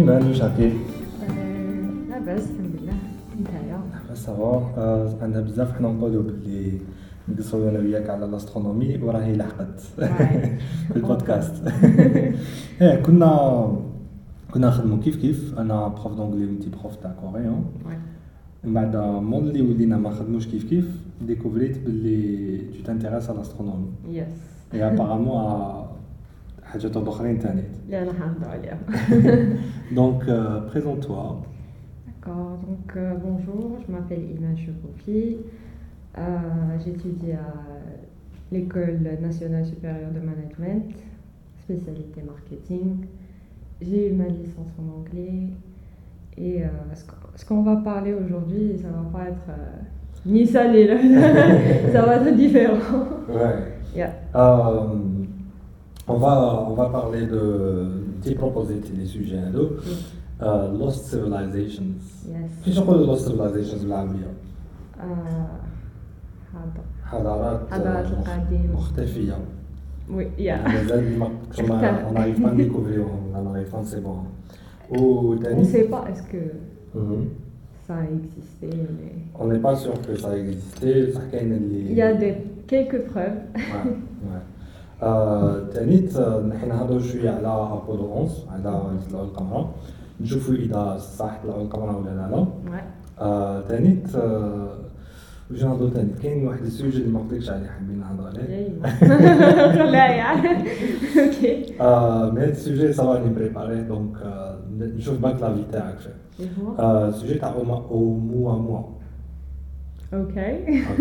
ايمان واش راكي لاباس الحمد لله. نتايا لاباس ça va آه، عندنا بزاف حنا نقولوا باللي نقصروا أنا وياك على l'astronomie وراهي لحقت. في البودكاست. إيه كنا كنا نخدموا كيف كيف؟ أنا prof d'anglais وانت prof تاع coréen من بعد مون اللي ولينا ما خدموش كيف كيف découvri ت باللي tu t'intéresses على l'astronomie yes et apparemment حاجات اخرين تاني اللي انا حنهضر عليها دونك بريزون توا D'accord, donc euh, bonjour, je m'appelle Iman Chokoufi. Euh, J'étudie à l'École nationale supérieure de management, spécialité marketing. J'ai eu ma licence en anglais. Et euh, ce qu'on- ce qu'on va parler aujourd'hui, ça va pas être euh, ni ça ni là. ça va être différent. Ouais. Yeah. Euh, on, va, on va parler de. Tu proposé des sujets à deux. Euh, lost civilizations. Yes. كيفاش نقولوا lost civilizations بالعربية؟ آه، هذا حضارات حضارات آه، القديمة. مختفية. Oui, yeah. يعني مازال ما كما on n'arrive pas à découvrir, on n'arrive pas c'est bon. On ne وثاني sait pas est-ce que Mhm. ça a existé, mais on n'est pas sûr que ça existait صح كاين اللي il y a des, quelques preuves. Ouais, ouais. آه، تانيت آه، نحن نهضروا شوية على أبولو 11 على طلعوا القمر. نشوفوا إذا صح طلعوا القمر ولا لا لا Ouais. آه، تانيت آه، واش نهضروا تاني كاين واحد ال sujet اللي ما قلتلكش عليه حابين نهضر عليه. لا يعني okay. آه، mais هاد ال sujet ça va راني préparé donc آه، نشوف برك l'avis تاعك فيه Et moi آه، ال sujet تاع Oumua- Oumuamua okay. Ok.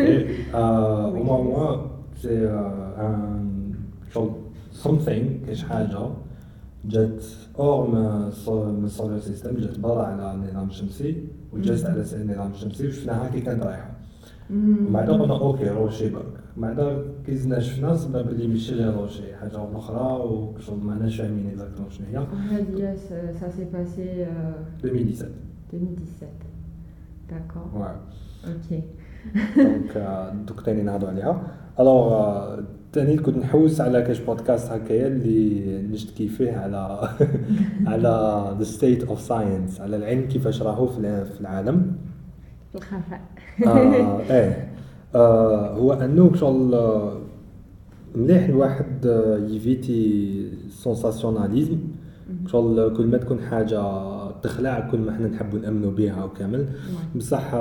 Euh, Oui. au moins, genre something كاش حاجة. جات hors من من ال solar system جات برا على النظام الشمسي وجات على النظام الشمسي وشفناها كي كانت رايحة. ومن بعد قلنا okay rocher برك. من بعد كي زدنا شفنا صدنا بلي ماشي غير rocher حاجة أخرى وشغل ماناش فاهمين exactement شنو هي. ça s'est passé euh, 2017 2017 d'accord. Ouais. ok. donc دوك تاني نهضروا عليها الوغ تاني كنت نحوس على كاش بودكاست هكايا اللي نشتكي فيه على على the state of science على العلم كيفاش راهو في الع- في العالم. الخفاء آه إيه. آه هو أنه شغل آه، مليح الواحد آه، ي éviter sensationnalisme. شغل كل ما تكون حاجة تخلع كل ما إحنا نحبوا نامنوا بها وكامل. بصح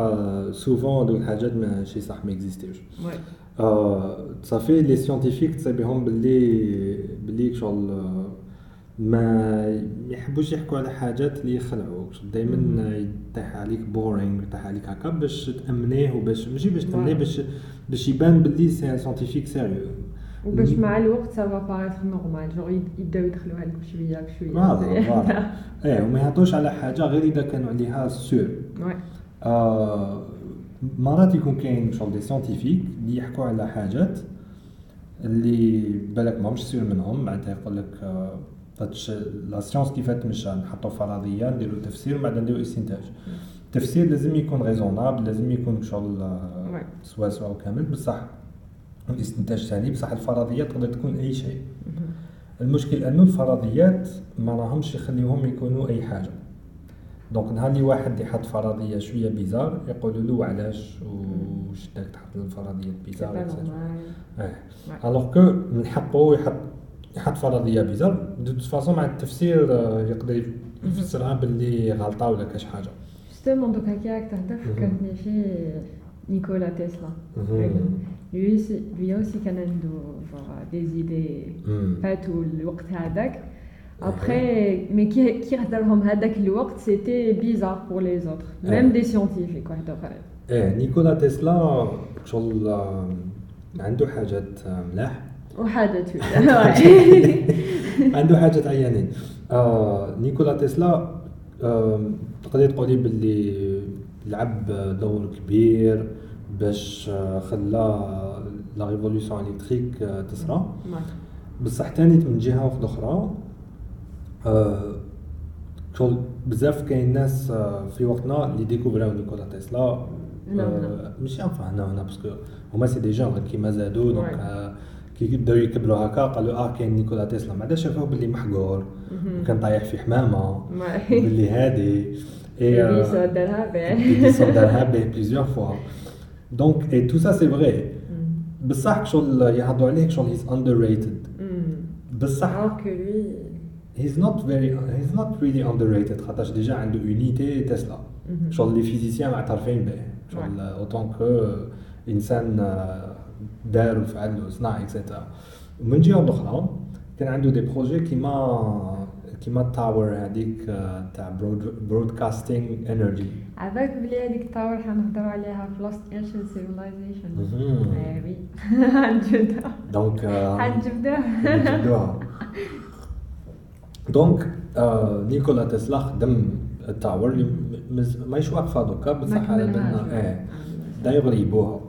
souvent دوك الحاجات ماشي صح ما existe يوش. آه، ça fait les scientifiques تصيبهم باللي باللي شغل ما يحبوش يحكوا على حاجات اللي يخلعوك. دائما يطيح عليك boring يطيح عليك هكا باش تأمنيه وباش ماشي باش تأمنيه. باش باش يبان باللي c'est scientifique sérieux وباش مع الوقت paraître normal. Genre يد- يبداو يدخلوها لك بشوية. بشويه voilà voilà إيه وما يهضروش على حاجة غير إذا كانوا عليها sûr. آه، مرات يكون كاين شغل des scientifiques اللي يحكوا على حاجات اللي بالك ما مش sûrs منهم. معناتها يقول لك آه، تاتش la science كيف تمشى نحطوا فرضيه نديروا تفسير بعد نديروا استنتاج التفسير لازم يكون raisonnable لازم يكون شغل آه،. سوا سوا وكامل. بصح الاستنتاج ثاني بصح الفرضيات تقدر تكون اي شيء. المشكل انه الفرضيات ما راهمش يخليوهم يكونوا اي حاجة. donc نهار اللي واحد يحط فرضيه شوية bizarre يقولوا له علاش وش داك تحط الفرضيات C'est bizarre. إيه Ouais. alors que من حقه يحط يحط فرضيه bizarre de toute façon مع التفسير آه، يقدر يفسرها باللي غلطه ولا كاش حاجة Justement, donc هكا راك تهضر فكرتني في نيكولا تسلا lui lui aussi كان عنده des idées. فاتوا الوقت هذاك après mais كي كي هضرهم هذاك الوقت c'était bizarre pour les autres. Même Ouais. des scientifiques واحد اخرين إيه نيكولا تسلا شغل عنده حاجات ملاح. وحاجه تولي عنده حاجات عيانين. آه نيكولا تسلا آه تقدر تقولي باللي لعب دور كبير باش آه خلى la révolution électrique تصرى بصح تاني من جهة واحدة أخرى شغل بزاف كاين ناس آه في وقتنا اللي découvraw نيكولا تسلا هنا آه وهنا. ماشي enfin هنا وهنا parce que هما c'est des gens كيما زادوا donc. آه كي بداو يكبروا هكا قالوا آه كاين نيكولا تسلا بعدا شافوه باللي محقور وكان طايح في حمامه باللي هادي اي دارها به دارها به plusieurs fois. دونك اي تو سا سي فري بصح شغل يهضروا عليه شغل هيز underrated. بصح. He's not very he's not really underrated. خاطرش ديجا عنده اونيتي تسلا. شغل لي فيزيسيان معترفين به شغل اوتون كو انسان دار وفعل وصنع اكسيتيرا ومن جهه أخرى كان عنده des projets كيما كيما ال tower هذيك تاع broadcasting energy عباك بلي هذيك ال tower حنهضروا عليها في last ancient civilization oui حنجبدها donc آه، حنجبدها نجبدوها donc آه، نيكولا تسلا خدم ال tower اللي ماهيش واقفه دوكا بصح على بالنا إيه دايوغ ريبوها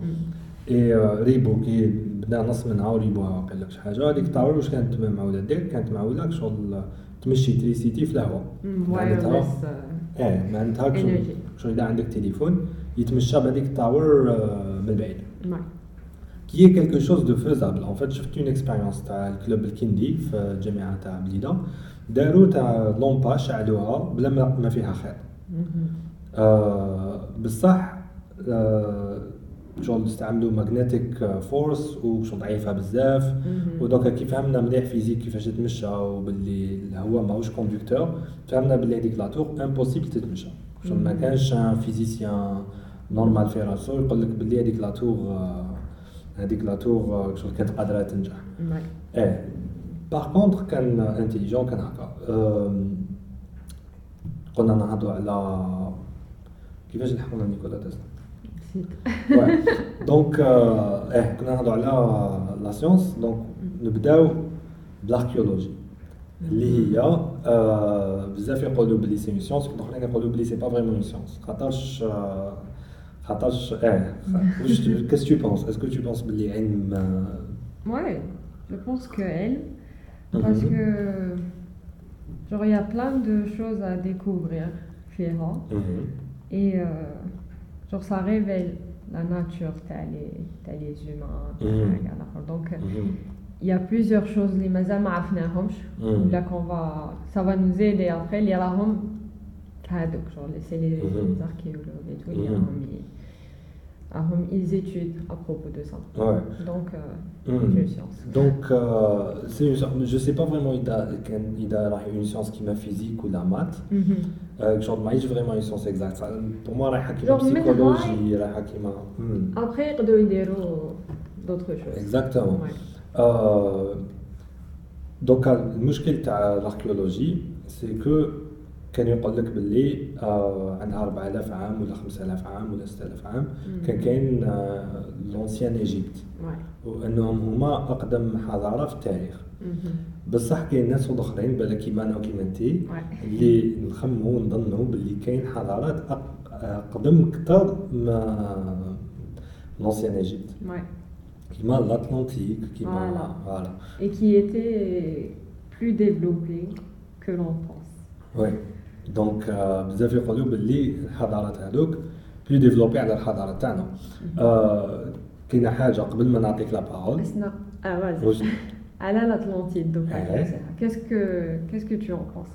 اي آه، ريبو كي بدا نص منها وريبوها قال لك شي حاجة. هذيك التاور واش كانت معوله دير؟ كانت معوله شغل تمشي تريسيتي في الهواء معناتها وايرلس إيه معناتها شغل Energy. شغل إذا عندك تليفون يتمشى بهذيك التاور آه، من بعيد. Ouais. qui est quelque chose de faisable. En fait, j'ai fait une expérience تاع الكلوب الكندي في الجامعة تاع بليدة داروا تاع لومبا شعلوها بلا ما فيها خير. آه بصح آه شغل استعملوا magnetic force وشغل ضعيفة بزاف. ودوكا كي فهمنا مليح physique كيفاش تتمشى وباللي الهواء ماهوش conducteur فهمنا باللي هذيك la tour impossible تتمشى شغل ما. كانش un physicien normal في راسو يقول لك باللي هذيك la tour آه، هذيك la tour آه، شغل كانت قادرة تنجح Ouais. إيه par contre كان intelligent كان هكا أم، قلنا نهضروا على كيفاش لحقنا نيكولا تسلا Nسيت. دونك آه، إيه كنا نهضروا على لا سيونس دونك نبداو بالاركيولوجي اللي هي آه، بزاف يقولوا بلي سي اون سيونس الاخرين يقولوا بلي سي با فريمون اون سيونس خاطرش آه، خاطرش إيه واش كاس تو بونس اسكو تو بونس بلي علم آه، Ouais, je pense que Parce mhm. que, genre, il y a plein de choses à découvrir, Fiera. Mhm. Et, euh, genre, ça révèle la nature, t'as les, as les humains, donc euh, mhm. il y a plusieurs choses. Les mazal ma là qu'on va ça va nous aider. Après il y les lahom donc genre les les archéologues et tout ils étudient à propos de ça. Donc, euh, hum. une science. Donc, euh, une, je ne sais pas vraiment il a une science qui m'a physique ou la maths. Mm -hmm. euh, genre, mais vraiment une science exacte. Pour moi, la psychologie, la hakima. Mm. Hum. Après, de l'idéro, d'autres choses. Exactement. Ouais. Euh, donc, euh, le problème de l'archéologie, c'est que كان يقول لك باللي آه عندها 4000 عام ولا 5000 عام ولا 6000 عام. كان كاين آه l'ancienne Égypte. وأنهم هما أقدم حضارة في التاريخ. بصح كاين ناس آخرين بالك كيما أنا وكيما Ouais. اللي نخمو ونظنوا باللي كاين حضارات أقدم أكثر ما l'ancienne Égypte. كيما l'Atlantide كيما. voilà qui était plus développé que l'on pense. oui donc آه، بزاف يقولوا باللي الحضارات هذوك plus développés على الحضارة تاعنا. آه، كاينة حاجة قبل ما نعطيك la parole Asna, ah vas-y. واش على l'Atlantide donc Ouais. qu'est-ce que qu'est-ce que tu en penses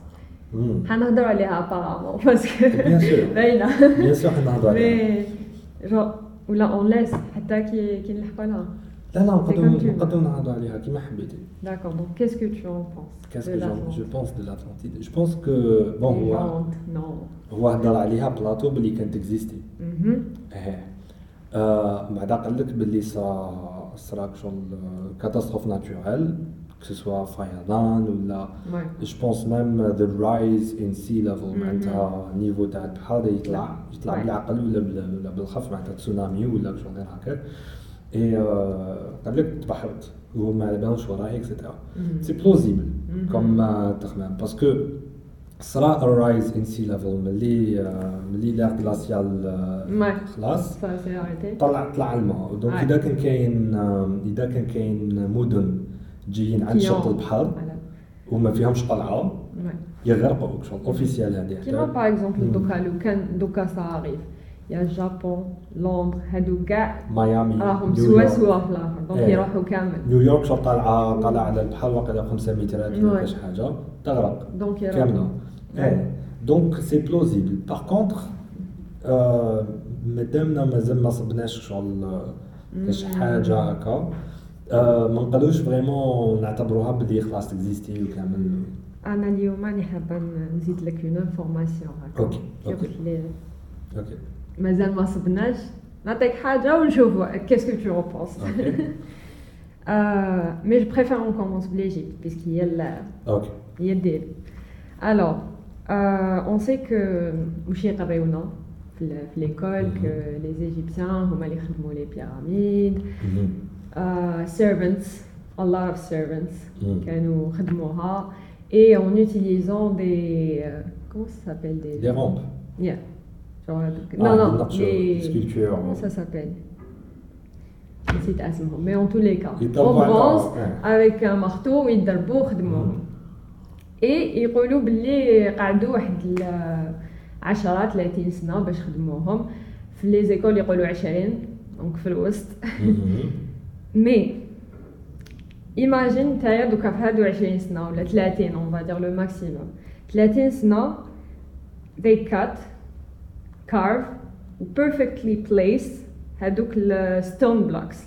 مم. حنهضروا عليها apparemment parce que Bien sûr. باينة. bien sûr حنهضروا عليها. Mais genre ولا on laisse حتى كي كي نلحقوا لها. لا لا C'est comme tu نقدروا veux. نقدروا نهضروا عليها كيما حبيتي d'accord donc qu'est-ce que tu en penses Qu'est-ce de que j'en- je l'Atlantide pense de l'Atlantide Je pense que bon هو Légende, non هو هضر عليها بلاطو باللي كانت اكزيستي Mhm. إيه آه، بعدا قال لك باللي صرا صرا شغل كاتاستروف ناتورال كو سوا فيضان ولا Ouais. جو بونس ميم ذا رايز ان سي ليفل مهم. معناتها نيفو تاع البحر يطلع يطلع Ouais. بالعقل ولا بال- ولا بالخف معناتها تسونامي ولا شغل غير هكاك آه، اكسيتيرا Mhm. سي بلوزيبل مهم. كوم تخمام باسكو صرا الرايز ان سي ليفل ملي آه، ملي لا غلاسيال Ouais. خلاص Ça s'est arrêté. طلع طلع الماء دونك. إذا كان كاين إذا كان كاين مدن جايين عند شط البحر. وما فيهمش قلعه. يغرقوا اوفيسيال هذه Qui moi, par exemple, Mm. Doka, le can- Doka, ça arrive. يا الجابون لندن هادو كاع ميامي راهم سوا سوا في الآخر دونك إيه. يروحوا كامل نيويورك شو طالعه طالعه على البحر واقيلا 5 مترات ولا. شي حاجة تغرق دونك كامله إيه دونك سي بلوزيبل باغ كونتخ مادامنا مازال ما صبناش شغل كاش حاجة هكا آه، ما نقدروش فريمون نعتبروها بلي خلاص تكزيستي وكامل أنا اليوم راني حابه نزيد لك une information هكا okay كي okay okay مازال ما صبناش نعطيك حاجة ونشوفوا qu'est-ce que tu penses okay mais je préfère on commence ب l'Égypte puisque هي ال- okay هي الدير alors on sait que واش يقريونا في ال- في l'école que les Égyptiens هما اللي خدموا les pyramides مهم. servants a lot of servants مم. كانوا خدموها et en utilisant des euh, comment ça s'appelle? Des Des rampes. yeah. Genre هادوك- Ah, non des non nactures, des sculptures. comment ça s'appelle? نسيت اسمهم mais en tous les cas en يضربوا على- bronze ouais. avec un marteau ويضربوا خدموهم et يقولوا باللي قعدوا واحد ال- 10 30 سنه باش خدموهم في لي زيكول يقولوا 20 donc في الوسط مهم. mais imagine نتايا دوكا في هادو 20 سنه ولا 30 on va dire le maximum 30 سنه they cut carve و perfectly place هادوك ال stone blocks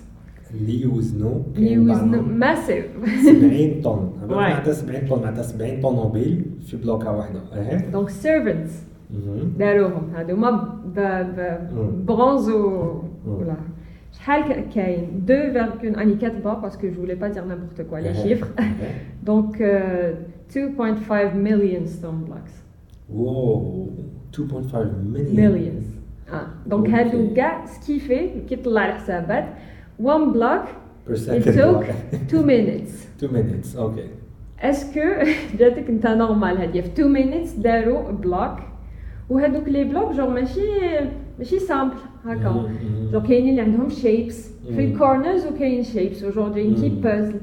اللي يوزنوا اللي كاين وزن بعضهم massif 70 طن Ouais. معناتها 70 طن معناتها 70 طوموبيل في بلوكه واحدة إيه donc servants مهم. داروهم هادوما ب- ب- مم. برونز و مم. ولا شحال ك- كاين 2, اني كاتبه parce que je voulais pas dire n'importe quoi les إيه. chiffres إيه. donc euh, 2.5 million stone blocks wow 2.5 million millions آه donc okay. هادو كاع ce qui fait كي طلع الحسابات 1 block per it second took 2 minutes 2 minutes okay est-ce que جاتك انت normal هادي في 2 minutes داروا bloc وهادوك les blocs genre ماشي ماشي simple هكا مم. جور كاينين اللي عندهم shapes في مم. ال corners وكاين shapes و genre جايين كي مم. puzzle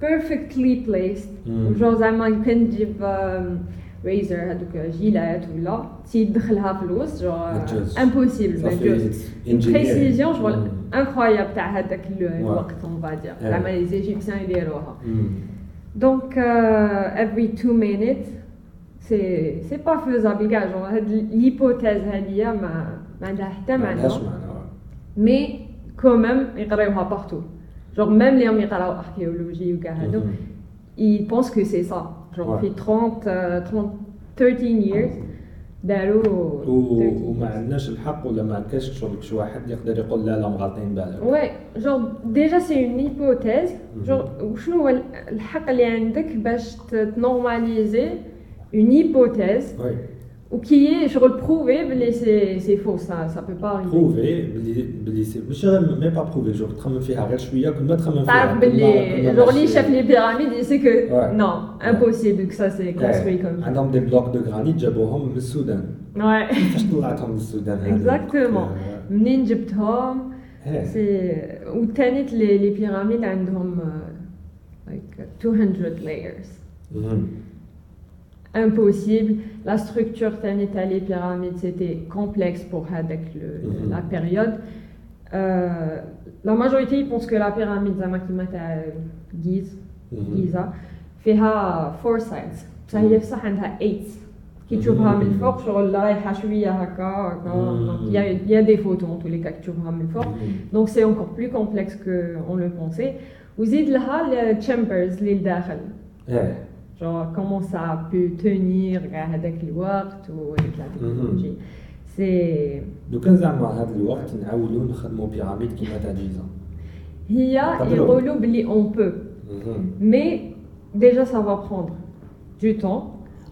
perfectly placed مم. وجور زعما كان تجيب razor هذوك Gillette ولا تزيد تدخلها في الوسط genre ما تجوزش. impossible ما صافي تجوز engineering. précision شغل مم. incroyable تاع هذاك ال- Ouais. الوقت on va dire Ouais. زعما les Égyptiens يديروها مم. donc après 2 minutes c'est c'est pas faisable كاع genre هاد l'hypothèse هادية ما ما عندها حتى ما عندهاش معنى معنى mais quand même يقراوها partout genre même اللي هم يقراو archéologie وكاع هادو مهم. ils pensent que c'est ça. Genre. في 30, euh, 30, 13 years, داروا و- 13 وما. عندناش الحق ولا ما كاش شغل شي واحد يقدر يقول لا لا مغالطين بالك genre, déjà c'est une hypothèse. Mhm. Genre, وشنو هو ال- الحق اللي عندك باش ت normaliser une hypothèse oui ou qui est شغل prouvé بلي c'est c'est faux ça ça peut pas arriver. prouvé بلي بلي c'est مش غير mais pas prouvé genre تخمم فيها غير شوية كل ما تخمم فيها تعرف كل ما- بلي كل ما genre اللي ماشي- شاف les pyramides il sait que Ouais. non impossible que ça c'est construit إيه. comme ça. عندهم des blocs de granit جابوهم من السودان Ouais. كيفاش طلعتهم من السودان هذوك؟ Exactement. آه، منين جبتهم إيه. سي وثاني لي لي بيراميد عندهم like 200 layers مهم. impossible la structure ثاني تاع لي بيراميد c'était complexe pour هذاك le- Mhm. la période Euh, la majorité ils pensent que la pyramide زعما كيما تاع جيز مهم. جيزا فيها four sides بصح هي بصح عندها eight كي تشوفها من الفوق شغل رايحه شويه هكا هكا Mhm. il y a, il y a des photos en tous les cas كي تشوفها من الفوق مهم. Donc c'est encore plus complexe qu'on le pensait. وزيد لها les chambers اللي لداخل ايه genre comment ça a pu tenir هذاك الوقت وهذيك la technologie si لو كان زعما هذا الوقت نعاودو نخدمو pyramide كيما تاع جيزا هي. يقولوا بلي on peut. مهم. mais déjà ça va prendre du temps.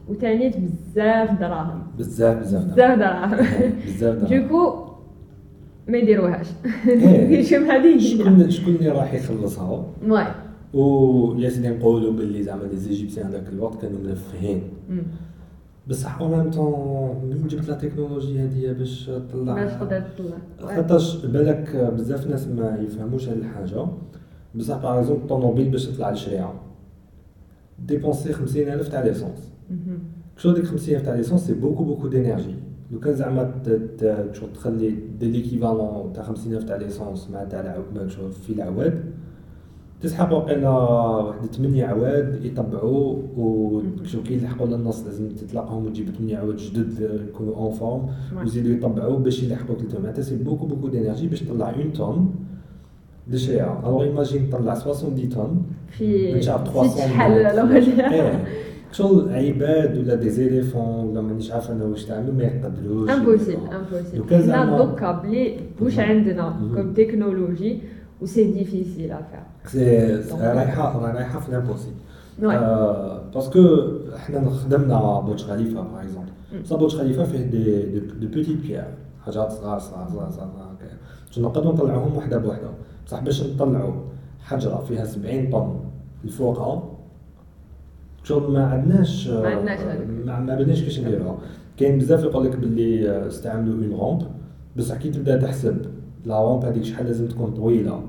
وثاني بزاف دراهم بزاف بزاف بزاف دراهم بزاف de دراهم. que ما يديروهاش هذه شكون شكون اللي راح يخلصها واي و ياسين نقولوا باللي زعما les Égyptiens هذاك الوقت؟ كانوا منفهين. مم. بصح en même temps منين جبت la technologie هذه باش تطلع باش تقدر تطلع. خاطرش بالك بزاف ناس ما يفهموش هذه الحاجة. بصح par exemple الطوموبيل باش تطلع للشريعه dépensé 50000 تاع l'essence. مهم. شو ديك 50000 تاع l'essence c'est beaucoup beaucoup d'énergie لو كان زعما تخلي de l'équivalent تاع 50000 تاع l'essence مع تاع العواد شغل في العواد تسحب واقيلا واحد 8 عواد يطبعوا وشو كي يلحقوا للنص لازم تتلاقاهم وتجيب 8 عواد جدد يكونوا en forme ويزيدوا يطبعوا باش يلحقوا كلهم معناتها c'est beaucoup beaucoup d'énergie باش تطلع une tonne de شيء alors imagine تطلع 70 طون في من في 300 شحال. شغل عباد ولا des éléphants ولا مانيش عارف أنا واش تعملوا ما يقدروش امبوسيبل امبوسيبل حنا دوكا بلي واش عندنا. كوم تكنولوجي و سي ديفيسيل افير سي سي رايحه في l'impossible oui parce que حنا خدمنا برج خليفه par exemple. بصح برج خليفه فيه des de petites pierres حاجات صغار صغار صغار صغار هكايا كنا نقدروا نطلعوهم وحده بوحده بصح باش نطلعوا حجره فيها 70 طن لفوقها شغل ما عندناش ما عندناش. ما, بدناش كيفاش نديروها كاين بزاف يقول لك باللي استعملوا une rampe بصح كي تبدا تحسب la rampe هذيك شحال لازم تكون طويلة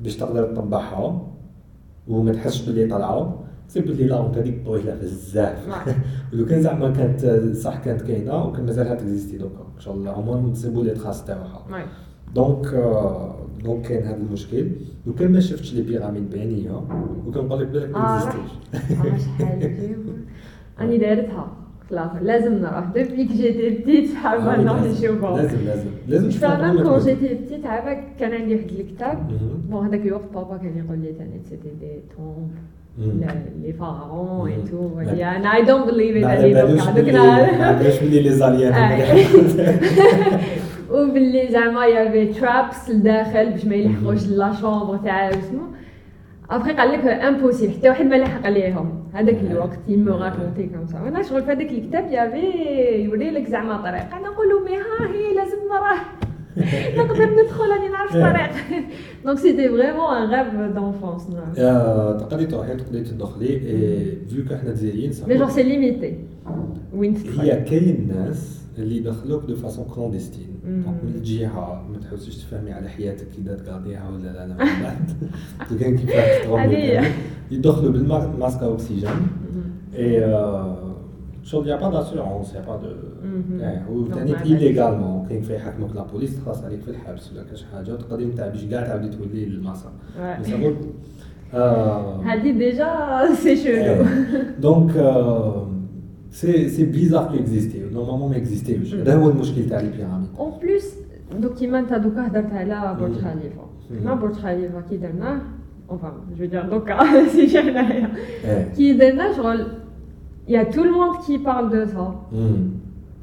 باش تقدر تطبعها وما تحسش باللي طالعة si la rampe هذيك طويلة بزاف. ولو كان زعما كانت صح كانت كاينة وكان مازالها تكزيستي دوكا. إن شاء الله. عمر نصيبوا les traces تاعها. donc donc كاين هذا المشكل. لو كان ما شفتش les pyramides بعينيا وكان نقول لك بالك ما آه. اكزيستيش آه، شحال. راني دارتها. لازم نروح depuis que j'étais حابه آه، نروح نشوفهم لازم لازم لازم تشوفها فعلا quand. j'étais petite عافاك كان عندي واحد الكتاب. bon هذاك الوقت بابا كان يقول لي تاني c'était des tombes. لي فارون اي. تو أنا اي دونت بليف ان على دوك ما بالوش باللي لي زاليان. وباللي زعما يافي ترابس لداخل باش ما يلحقوش لا شومبر تاع اسمو ابخي قال لك امبوسيبل حتى واحد ما لحق عليهم هذاك آه. الوقت يمو راكونتي كوم سا وأنا شغل في هذاك الكتاب يافي يوري لك زعما طريق. أنا نقول له مي ها هي لازم نروح نقدر ندخل راني نعرف. الطريق دونك سيتي فريمون ان غاف دونفونس آه، تقدري تروحي تقدري تدخلي. فيو كو حنا جزائريين صح مي جور سي ليميتي وين هي كاين ناس اللي يدخلوك دو فاسون كلونديستين مم. دونك من الجهه ما تحوسيش تفهمي على حياتك كي دات تقاضيها ولا لا لا من بعد كان كيفاش هذه تغمض يدخلوا بالماسك اوكسيجين اي شغل يا با داسيورونس يا با دو مهم. إيه، دونك وثاني ما ايليغالمون كاين في يحكموك لا بوليس تخلص عليك في الحبس ولا كاش حاجة. وتقدري نتاع باش كاع تعاودي تولي للماسا Ouais. بس أقول، آه، هذه déjà c'est chelou donc c'est c'est bizarre que existait normalement ما existi وش هذا هو المشكل تاع les pyramides en plus دوك كيما انت دوكا هضرت على برج مم. خليفه مم. حنا برج خليفه كي درناه enfin je veux dire دوكا سي شي حنايا إيه كي درنا شغل y a tout le monde qui parle de ça مم.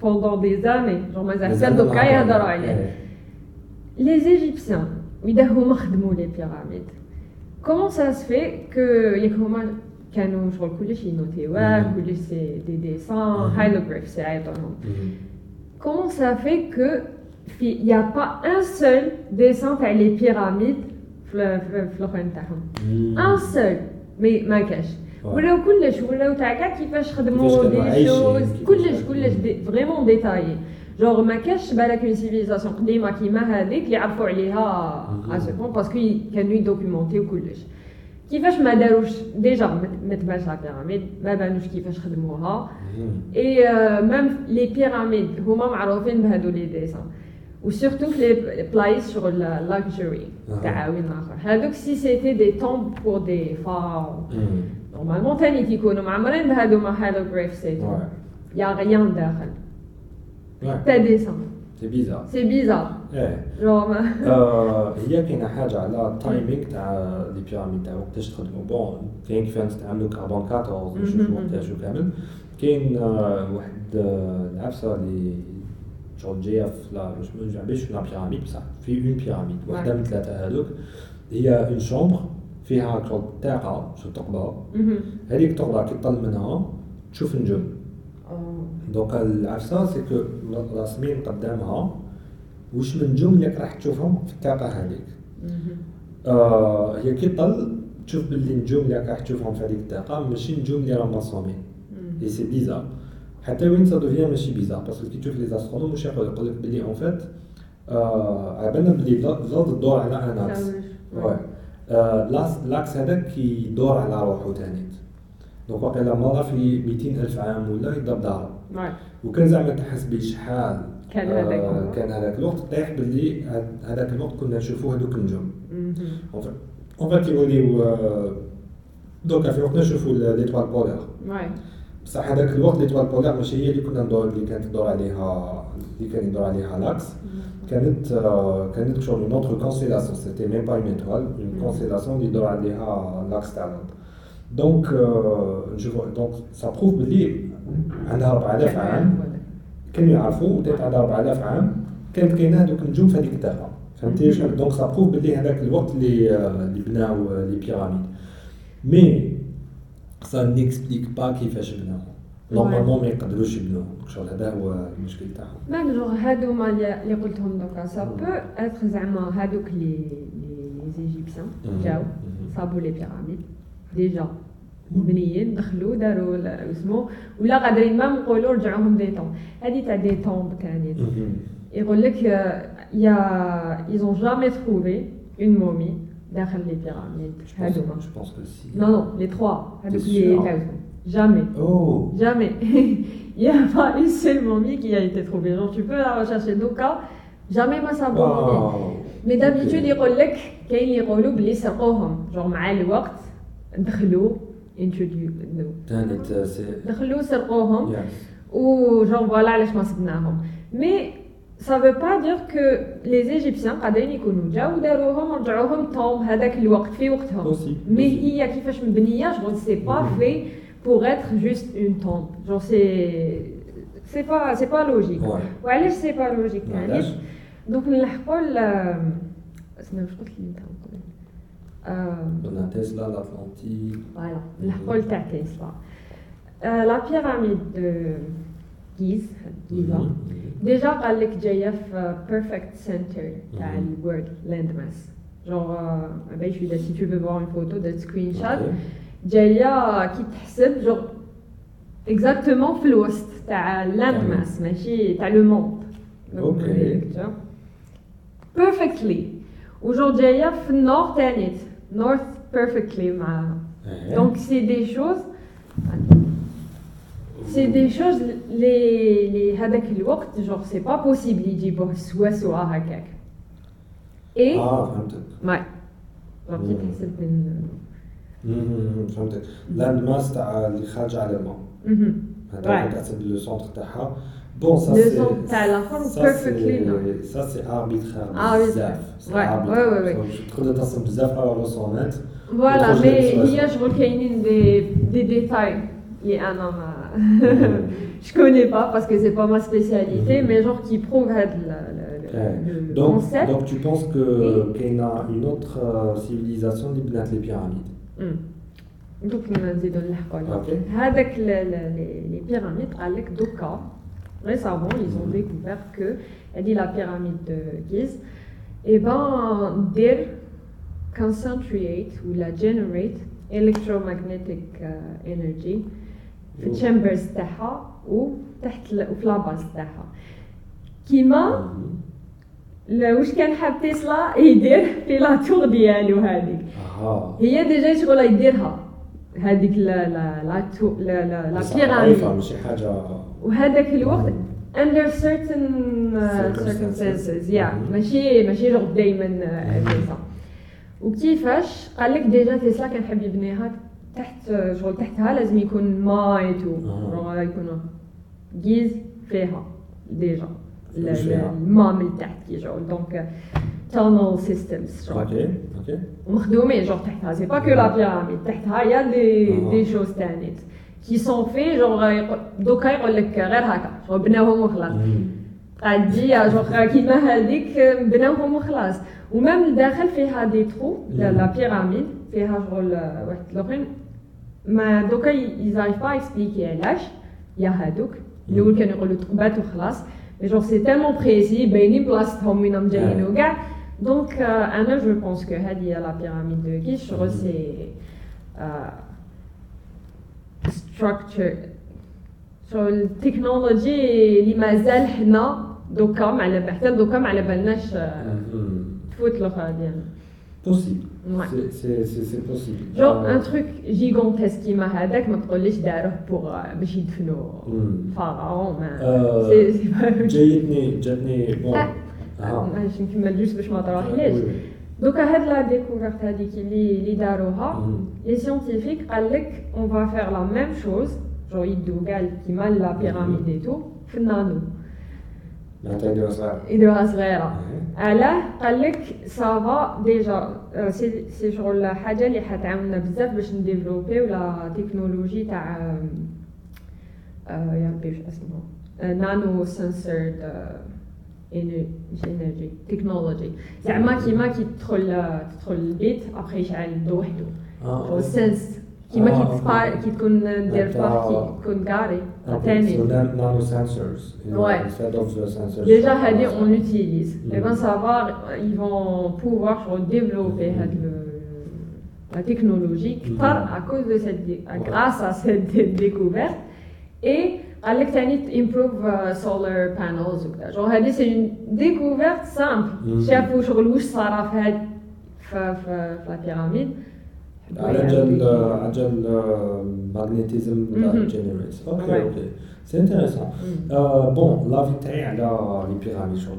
pendant des années genre مازال مازال حتى دوكا نهضروا يهضروا عليه. عليه إيه. les égyptiens واذا هما خدموا les pyramides comment ça se fait que ياك هما كانوا شغل كلش ي noti وه مم. كلش c'est des dessins مم. hiéroglyphes يعيطولهم مم. Comment ça fait que il n'y a pas un seul dessin تاع les pyramides في في في الاخرين تاعهم مم. un seul mais ما كاش Ouais. ولاو كلش ولاو تاع كاع كيفاش كيفاش خدموا كانوا des عايشين، choses كيفاش كلش كانوا- كلش vraiment détaillé genre ما كاش بالك une civilisation قديمه كيما هذيك اللي يعرفوا عليها مم. à ce point parce que كانوا ي documenti و كلش كيفاش ما داروش déjà ما- تبانش la pyramide ما بانوش كيفاش خدموها euh, même les pyramides, هما معروفين بهادو les dessins و surtout في لي بلايص شغل luxury أها. تعاون آخر هادوك c'est c'était des tombes pour des pharaons مم. نورمالمون تاني كيكونوا معمرين بهادو ما هالوغريف سيتو. يا غيان داخل. تا ديسان سي بيزار سي بيزار إيه آه، هي كاينة حاجة على التايمينغ تاع لي بيراميد تاع وقتاش تخدموا بون كاين كيفاش نستعملوا كربون 14 نشوفوا. وقتاش وكامل كاين واحد العفسه اللي شغل جاية في لا مش ما في لا بيراميد بصح في اون بيراميد واحدة. من ثلاثة هذوك هي une chambre فيها شغل طاقه شو تقبه. هذيك التقبه كي تطل منها تشوف النجوم. donc العفسه c'est que راسمين قدامها واش من اللي راح تشوفهم في الطاقة هذيك. آه هي كي طل تشوف باللي النجوم اللي راح تشوفهم في هذيك الطاقة ماشي نجوم اللي راهم مرسومين مهم. et c'est bizarre حتى وين ça devient ماشي bizarre parce que كي تشوف les astronomes واش يقول يقول لك باللي en fait آه على بالنا باللي الأرض تدور على un axe. آه، l'axe هذاك كيدور على روحه تاني donc واقيلا مرة في 200 ألف عام ولا يضرب Ouais. وكان زعما تحسبي شحال كان هذاك آه، هو. كان هذاك الوقت. طيح باللي هاد- هذاك الوقت كنا نشوفوا هذوك النجوم. مهم. en fait يوليو آه، دوكا في وقتنا نشوفوا l'étoile polaire ouais بصح هذاك الوقت l'étoile polaire ماشي هي اللي كنا ندور اللي كانت تدور عليها اللي كان يدور عليها l'axe كانت آه، كانت شغل une autre constellation c'était même pas une étoile une مم. constellation اللي يدور عليها l'axe تاع الأرض donc آه، نشوفوا donc ça prouve باللي عندها 4000 عام. كانوا يعرفوا وتات على 4000 عام. كانت كاينة هذوك النجوم في هذيك الدابه فهمتي؟ شحال؟ donc ça prouve باللي هذاك الوقت اللي آه، اللي بناو آه، les pyramides mais ça n'explique pas كيفاش بناوهم normalement ما يقدروش يبنوهم شغل هذا هو المشكل تاعهم. ميم جوغ هادوما اللي اللي قلتهم دوكا. ça peut être زعما هادوك les les égyptiens. جاو. صابوا les pyramides déjà مبنيين دخلوا داروا ال- اسمو ولا قادرين ما نقولوا رجعوهم دي طومب هذه تاع دي طومب كانت مهم. يقول لك يا ils ont jamais trouvé une momie داخل لي بيراميد Je pense- هادوما je pense que si. Non, non, les trois. Avec T'es les sûr Taousons. Jamais. Oh Jamais. Il n'y a pas une seule momie qui a été trouvée. Genre, tu peux la rechercher d'aucun. Jamais ما صابوا momie. واو Mais d'habitude, يقول لك كاين اللي يقولوا بلي سرقوهم. genre مع الوقت دخلوا introduce كانت آه، سي دخلوا سرقوهم يس وجون فوالا علاش ما صدناهم. مي ça veut pas dire que les Égyptiens قادرين يكونوا جاو داروهم ورجعوهم توم هذاك الوقت في وقتهم. aussi Mais هي كيفاش مبنية genre c'est pas Mhm. fait pour être juste une tombe genre c'est c'est pas c'est pas logique Ouais. وعلاش c'est pas logique يعني علاش؟ donc نلحقوا ال اسمها واش قلت لي انت من قبل آم، قلنا تسلا الاتلانتيك voilà نلحقوا تاع تسلا آه، la pyramide de Gizeh Giza déjà قال لك جاية في perfect center تاع Mhm. الورد لاند ماس جونغ ما بايش اذا سي تو فو اون فوتو دات سكرين شوت جاية كي تحسب جو اكزاكتومون في الوسط تاع اللاند تمام. ماس ماشي تاع لو موند أوكي. بيرفكتلي وجو جاية في النور تانيت نورث بيرفكتلي معاها دونك سي دي شوز سي دي شوز لي لي هذاك الوقت جوغ سي با بوسيبل يجيبوه سوا سوا هكاك اي آه فهمتك mais genre كي مم. تحسب من مم، فهمتك land mass تاع اللي خارجه على الماء مهم. هذا Ouais. تحسب le centre تاعها bon ça Le c'est centre تاع الآخر perfectly normal. ça c'est arbitraire Ah oui, بزاف ouais, ouais, ouais, ouais. تقدر ترسم بزاف على رسومات voilà ال projet mais اللي هي شغل كاينين دي دي ديتاي اللي أنا ما je connais pas parce que c'est pas ma spécialité Mhm. mais genre qui prouve هاد ال- Ouais. le- le Donc, concept donc tu penses que Oui. qu'il y a une autre euh, civilisation qui bnat les pyramides مم. دوك نزيدو نلحقوا عليه. أوكي هذاك لي بيراميد قال لك دوكا récemment ils ont découvert que elle dit la pyramide de Gizeh et ben دير concentrate ولا generate electromagnetic uh, energy. في أوه. الشامبرز تاعها وتحت ال- وفي لاباز تاعها كيما لا- واش كان حاب تسلا يدير في la tour ديالو هذيك أها هي déjà شغل يديرها هذيك لا لا la tout la la la base pyramide عارفة ماشي حاجة وهذاك الوقت under certain uh, Circumstances. yeah. Mhm. ماشي ماشي جوغ دايما هكذا. وكيفاش؟ قال لك déjà تسلا كان حاب يبنيها تحت شغل تحتها لازم يكون ماي tout يكون جيز فيها. déjà؟ الماء من تحت كي شغل donc tunnel systems okay okay مخدومين جور تحتها. c'est pas que la pyramide تحتها y a des. des choses تانيت. qui sont في genre دوكا يقول لك غير هكا جور بناوهم وخلاص مم. قاعد تجي جور كيما هذيك بناوهم وخلاص و même الداخل فيها des trous la la pyramide فيها شغل واحد الاخرين mais دوكا ils arrivent pas expliquer علاش يا هادوك الأول كانوا يقولوا تقبات وخلاص mais genre c'est tellement précis باينين بلاصتهم وينهم جايين آه. وكاع donc أنا je pense que هذه هي la pyramide دو كيش شغل c'est structure شغل التكنولوجي اللي مازال حنا دوكا ما على حتى دوكا ما على بالناش آه، مم. تفوت الاخرى ديالنا possible possible. Genre Euh, un truc gigantesque كيما هذاك ما تقوليش داروه pour باش يدفنوا مم. pharaon mais c'est c'est جايتني جاتني bon. ماشي نكمل juste باش ما تروحليش oui. دوكا هاد la découverte هذيك اللي اللي داروها مم. les scientifiques قال لك on va faire la même chose جو يدو قال كيما la pyramide et tout في النانو معناتها يديروا صغار يديروها صغيره آه. علاه قال لك ça va déjà c'est c'est شغل حاجة اللي حتعاوننا بزاف باش نديفلوبيو la technologie تاع آه، يا ربي واش اسمه nano sensored energy technology زعما كيما كي تدخل تدخل البيت ابخي يشعل الضو وحده آه. ال sense كيما آه، كي تسبار okay. كي تكون دير معناتها- باركي تكون كاري Okay, تاني so nan- nano sensors you know, Ouais. instead of the sensors. Déjà, Hadi, on l'utilise. Mhm. Et bien, ça va, ils vont pouvoir genre, développer Mhm. had le- la technologie Mhm. par à cause de cette, dé- Ouais. grâce à cette dé- découverte. Et قال تاني improve uh, solar panels وكذا. Genre, هذه une découverte simple. Mhm. شافوا شغل واش صار في هاد في في لا بيراميد. على جال على جال magnétisme. generate okay. okay c'est intéressant. bon l'avis تاعي على les pyramides شغل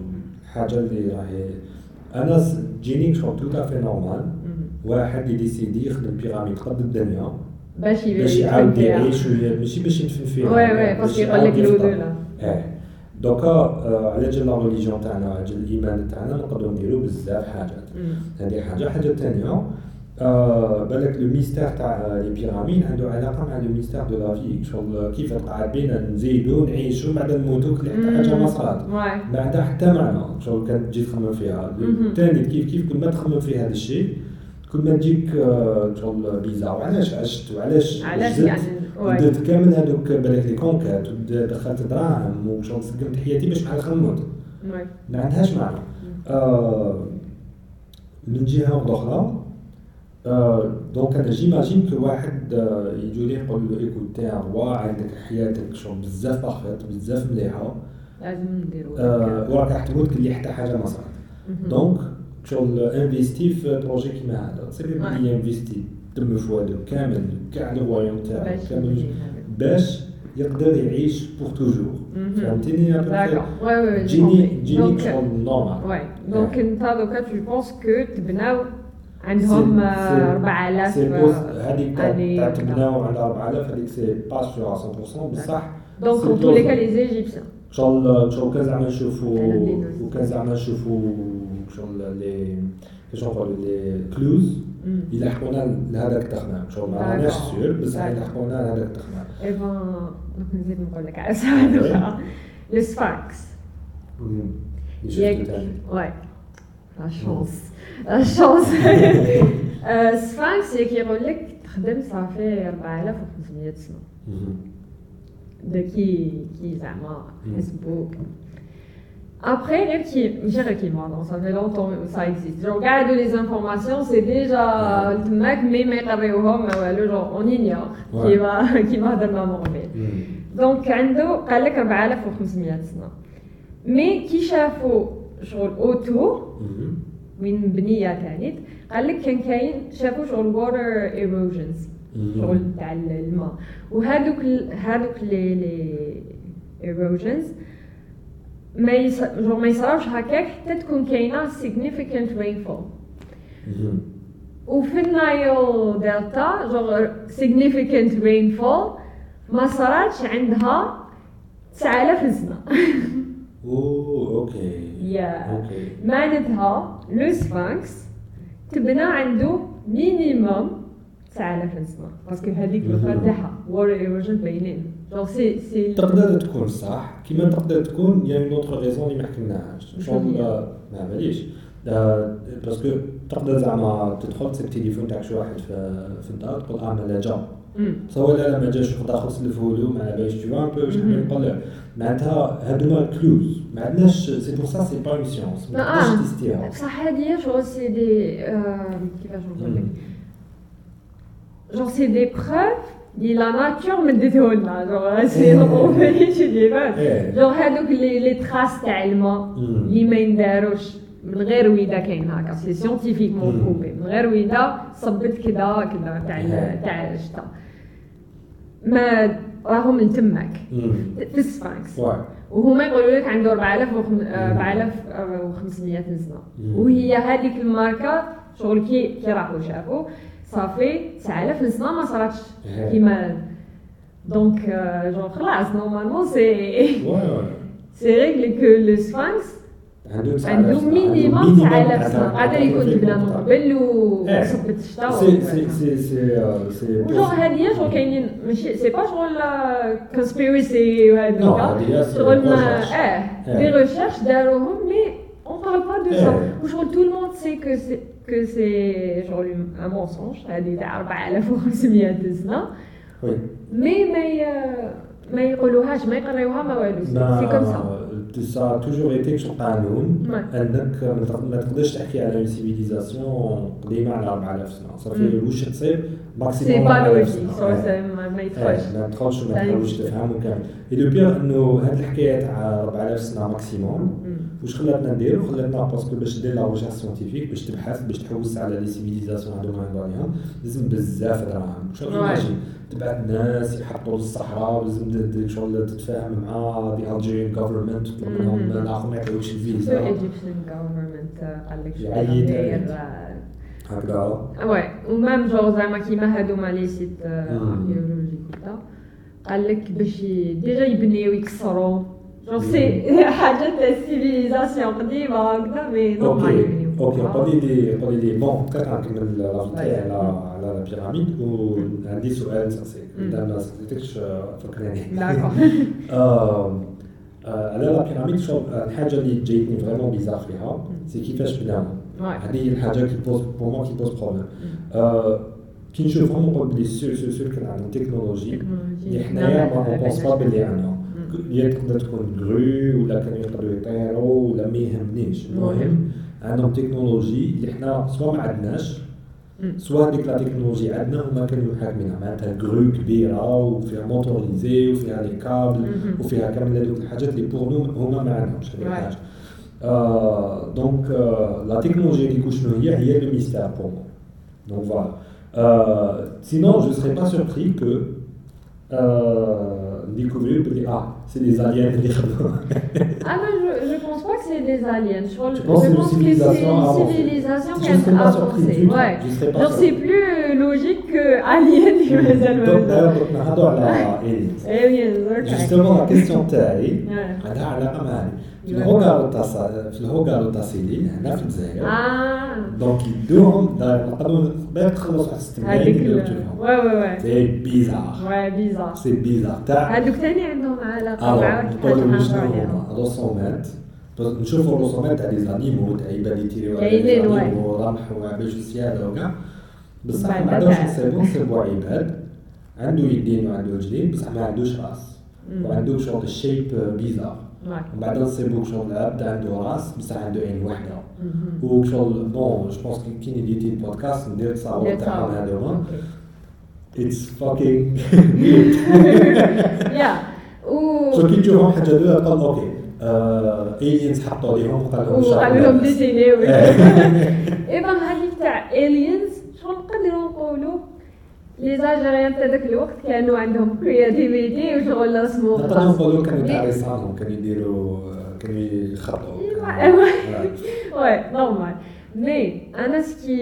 حاجة اللي راهي أنا تجيني شغل tout à fait normal. واحد يديسيدي يخدم pyramide قد الدنيا باش باش يعاود. يعيش oui- ماشي باش يدفن فيها oui oui باش باسكو يقول لك. l'au-delà. آه دوكا آه، على جال la religion تاعنا على جال الإيمان تاعنا نقدروا نديروا بزاف حاجات. هذه حاجة حاجة ثانية آه بالك le mystère تاع les pyramides عنده علاقة مع le mystère de la vie شغل كيف قاعد بينا نزيدوا نعيشوا بعد نموتوا كل حتى حاجة ما صارت. ما عندها حتى معنى شغل كان تجي تخمم فيها مهم. ثاني كيف كيف كل ما تخمم في هذا الشيء كل ما تجيك آه، شغل bizarre وعلاش؟ عشت وعلاش؟ علاش يعني. درت كامل هذوك بالك les conquêtes ودخلت دراهم وشغل سقمت حياتي باش نعرف نموت. ما عندهاش معنى. آه من جهة أخرى آه donc أنا j'imagine que واحد آه يجي لي يقول له écoute تاع عندك حياتك شغل بزاف parfaite بزاف مليحة. لازم نديرو. وراك راح تموت كلي حتى حاجة ما صارت. donc شغل investi في projet كيما هذا c'est Ouais. بلي investi دم في والو كامل كاع ال royaume تاعو كامل باش يقدر يعيش pour toujours مهم. فهمتيني يا D'accord. Ouais, ouais, ouais, j'ai جيني compris. جيني Donc, شغل normal. Donc, انت دوكا tu penses que تبناو عندهم c'est- آه، 4000 c'est بوز هذيك تاع تبناو على 4000 هذيك c'est pas sûr 100% بصح les cas, بوز. les Égyptiens. شغل شغل كان زعما نشوفوا الدين. وكان زعما نشوفوا شغل les كيش نقولوا les clues. يلحقونا لهذاك التخمام شغل ما راناش. sûr بصح. يلحقونا لهذاك التخمام donc نزيد نقول لك على سؤال. شفتو ياك تاني ouais la chance la chance Sphinx ياك يقول لك تخدم صافي 4500 سنه. ده كي كي زعما؟ مم. حسبوك Après, غير كي ماشي غير كيما donc ça fait longtemps ça existe. Genre, regarde les informations, c'est déjà تماك mais ما يقريوهم ما والو genre on ignore Ouais. كيما كيما هضرنا من قبل. مم. donc عنده قال لك 4500 سنه mais كي شافوا شغل water مهم. وين بنيه كانت قال لك كان كاين شافوا شغل water erosions مهم. شغل تاع الماء وهذوك ال- هذوك les les erosions ما يص... جور ما يصراوش هكاك حتى تكون كاينة significant rainfall. وفي ال Nile that major significant rainfall ما صراتش عندها 9000 سنه اوه OK yeah. OK معناتها le Sphinx تبنى عنده minimum 9000 سنه parce que هذيك مهم. تاعها water erosion باينين جونغ سي سي تقدر تكون صح كيما تقدر تكون y a une autre raison اللي ما حكيناهاش شغل هي؟ آه، ما باليش آه، parce que تقدر زعما تدخل تسيب التليفون تاع شي واحد في في الدار تقول آه مالا جا مم. تصور لا لا ما جاش واحد اخر سلفه له ما على باليش تو ان بو واش مهم. نحب نقول معناتها هادوما clues ما عندناش c'est pour ça c'est pas une science ما لا، تقدرش آه. تيستيها بصح هادي شغل c'est des آه، كيفاش نقول لك مم. genre c'est des preuves اللي la nature مدتهولنا genre c'est إيه. اون شي دي إيه. جونغ هادوك les les traces تاع الماء. اللي ما ينداروش من غير ويدا كاين هكا c'est scientifiquement. prouvé من غير ويدا صبت كذا كذا تاع تاع الشتا ما راهم من تماك مم. في ال Sphinx ouais وهما يقولوا لك عنده 4000 وخم- آه، 4500 سنه. وهي هذيك الماركه شغل كي كي راحوا شافوا صافي 9000 سنه ما صراتش إيه. كيما donc آه، جون خلاص normalement c'est ouais ouais c'est réglé que le Sphinx عنده عنده minimum 9000 سنه قادر يكون تبدا من قبل إيه. وصبت الشتا سي سي سي سي سي وجور هادية شغل كاينين ماشي c'est pas شغل conspiracy وهذوك non هذه شغل ما recherche. آه إيه. des recherches داروهم mais on parle pas de ça إيه. وشغل tout le monde c'est que c'est que c'est شغل un mensonge هذه تاع 4500 سنه oui mais ما ي- ما يقولوهاش ما يقريوها ما والو c'est comme ça ايتي شو قانون Ouais. انك ما تق- ما تقدرش تحكي على une civilisation قديمه على 4000 سنه صافي. واش تصير c'est maximum با 4000 logique سنة. شغل. c'est ما يدخلش ما تدخلش وما تحاولش شيء. تفهموا كامل et le pire انه هاد الحكاية تاع 4000 سنه maximum. واش خلاتنا نديرو خلاتنا parce que باش دير la recherche scientifique باش تبحث باش تحوس على les civilisations هادو عليهم لازم بزاف دراهم شغل. ماشي تبعت ناس يحطوا للصحراء ولازم شغل تتفاهم مع دي الجيريان جوفرمنت تطلب منهم. الآخر ما سو الفيزا ايجيبشن غوفرمنت قال لك يعيد هكذا ou même genre زعما كيما هادوما لي سيت. اركيولوجيك وكذا قال لك باش ديجا يبنيو يكسروا جون سي حاجة تاع السيفيليزاسيون قديمه هكذا مي نورمال أوكي يبنيو OK قولي لي قولي لي bon بقيت غنكمل l'avis تاعي على على ال pyramides وعندي سؤال مم. اذا ما سقسيتكش فكرني d'accord على la pyramide شوف الحاجة اللي جايتني vraiment bizarre فيها c'est كيفاش Ouais. هذه هي الحاجة اللي pose pour moi qui pose problème كي نشوفهم نقول بلي sûr sûr sûr كان عندهم تكنولوجي اللي حنايا ما ن pense pas بلي عندهم هي تقدر تكون grue ولا كانوا يقدروا يطيروا ولا ما يهمنيش. المهم عندهم تكنولوجي اللي حنا سواء ما عندناش. سواء ديك la technologie عندنا هما كانوا حاكمينها معناتها grue كبيره وفيها motorisée وفيها les câbles. وفيها كامل هذوك الحاجات اللي pour nous هما ما عندهمش هذيك. الحاجة آه donc آه la technologie هذيك شنو هي هي le mystère pour moi donc voilà آه sinon je serais pas surpris que آه découvrir بلي آه c'est les aliens اللي خدموا Ah non, je, je pense pas que c'est des aliens. Je, Tu penses je que pense c'est que une c'est civilisation une avancée civilisation Je qui a serais pas surpris avancé. du tout. Ouais. Je serais pas Genre c'est surpris. plus euh, logique que alien qui دونك me داير علاقه في الهوغارو تاع في الهوغارو تاع سيلي هنا في الجزائر. Ah, دونك يدوهم داير نقدروا باش تخلص على الستمانين هذيك Ouais, ouais, ouais. سي بيزار Ouais, bizarre. سي بيزار تاع هذوك ثاني عندهم الوغ مع نقولوا شنو هما رسومات. نشوفوا الرسومات تاع les animaux تاع عباد يتيريو على les. animaux رمح وعباد السيادة وكاع بصح ما عندوش تاع- نصيبو نصيبو عباد عنده يدين وعنده رجلين بصح ما عندوش راس. وعنده شغل ال shape bizarre بعد نصيبو شغل العبد عنده راس بصح عنده عين وحده Mhm. وشغل bon je pense كي ن éditer البودكاست ندير تصاور تاعهم. هذوما. It's fucking weird Yeah. و شو كي تشوفهم حاجة دوله قال OK aliens حطوا عليهم قال لهم وقالوا لهم dessinez إيه. أيضا هذيك تاع aliens les Égyptiens تاع ذاك الوقت كانوا عندهم créativité وشغل رسموا نقدروا خاص نقولوا كانوا تاع مي- رسالهم كانوا يديروا كانوا يخططوا Ouais, normal. Mais أنا, ce qui,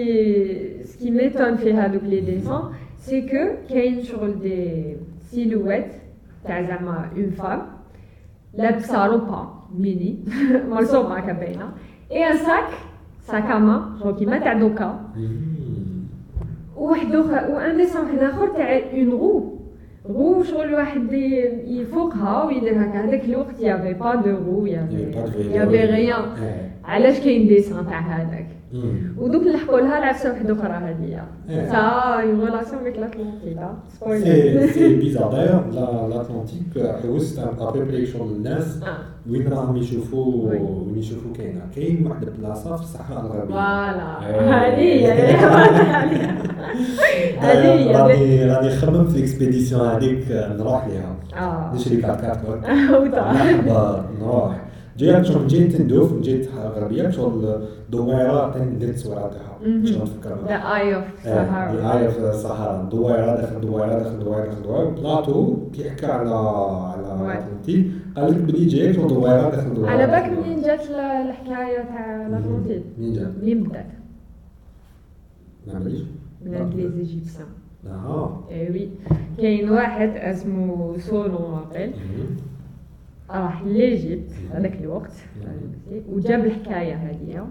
ce qui m'étonne fait avec les dessins, c'est que qu'il y a sur des silhouettes, t'as زعما une femme, لابسة روبا ميني مرسوم مع كبينة et un sac sac à main genre كيما تاع دوكا وواحد اخر un dessin واحد آخر تاع une roue roue شغل واحد يفوقها ويدير هكا هذاك الوقت y avait pas de roue y avait يافي غيان علاش كاين ديسان تاع هذاك؟ ودوك نلحقوا لها العفسه واحدة أخرى هذه إيه. سا اون ريلاسيون افيك لاتلانتيدا سي سبويلر سي بيزار داير لاتلانتيك حوست ابيبلي شغل الناس وين راهم يشوفوا وي. وين يشوفوا كاينة كاين واحد البلاصه في الصحراء الغربيه فوالا إيه. هذه هي هذه هي راني راني نخمم في الاكسبيديسيون هذيك نروح ليها نشري كارت كارت مرحبا نروح جاية شغل جهه تندوف من جهه غربيه شغل ثاني ندير التصويره تاعها شغل نفكر the Eye of Sahara eye of الصحراء دويره داخل دويره داخل دويره داخل دويره بلاطو كيحكي على على الاتلانتيك قال لك بلي جاية شغل دويره داخل دويره على بالك منين جات الحكاية تاع الاتلانتيك منين جات؟ منين بدات؟ من عند les Égyptiens eh oui كاين واحد اسمه سولون واقيل راح ليجيبت هذاك الوقت وجاب الحكاية هذه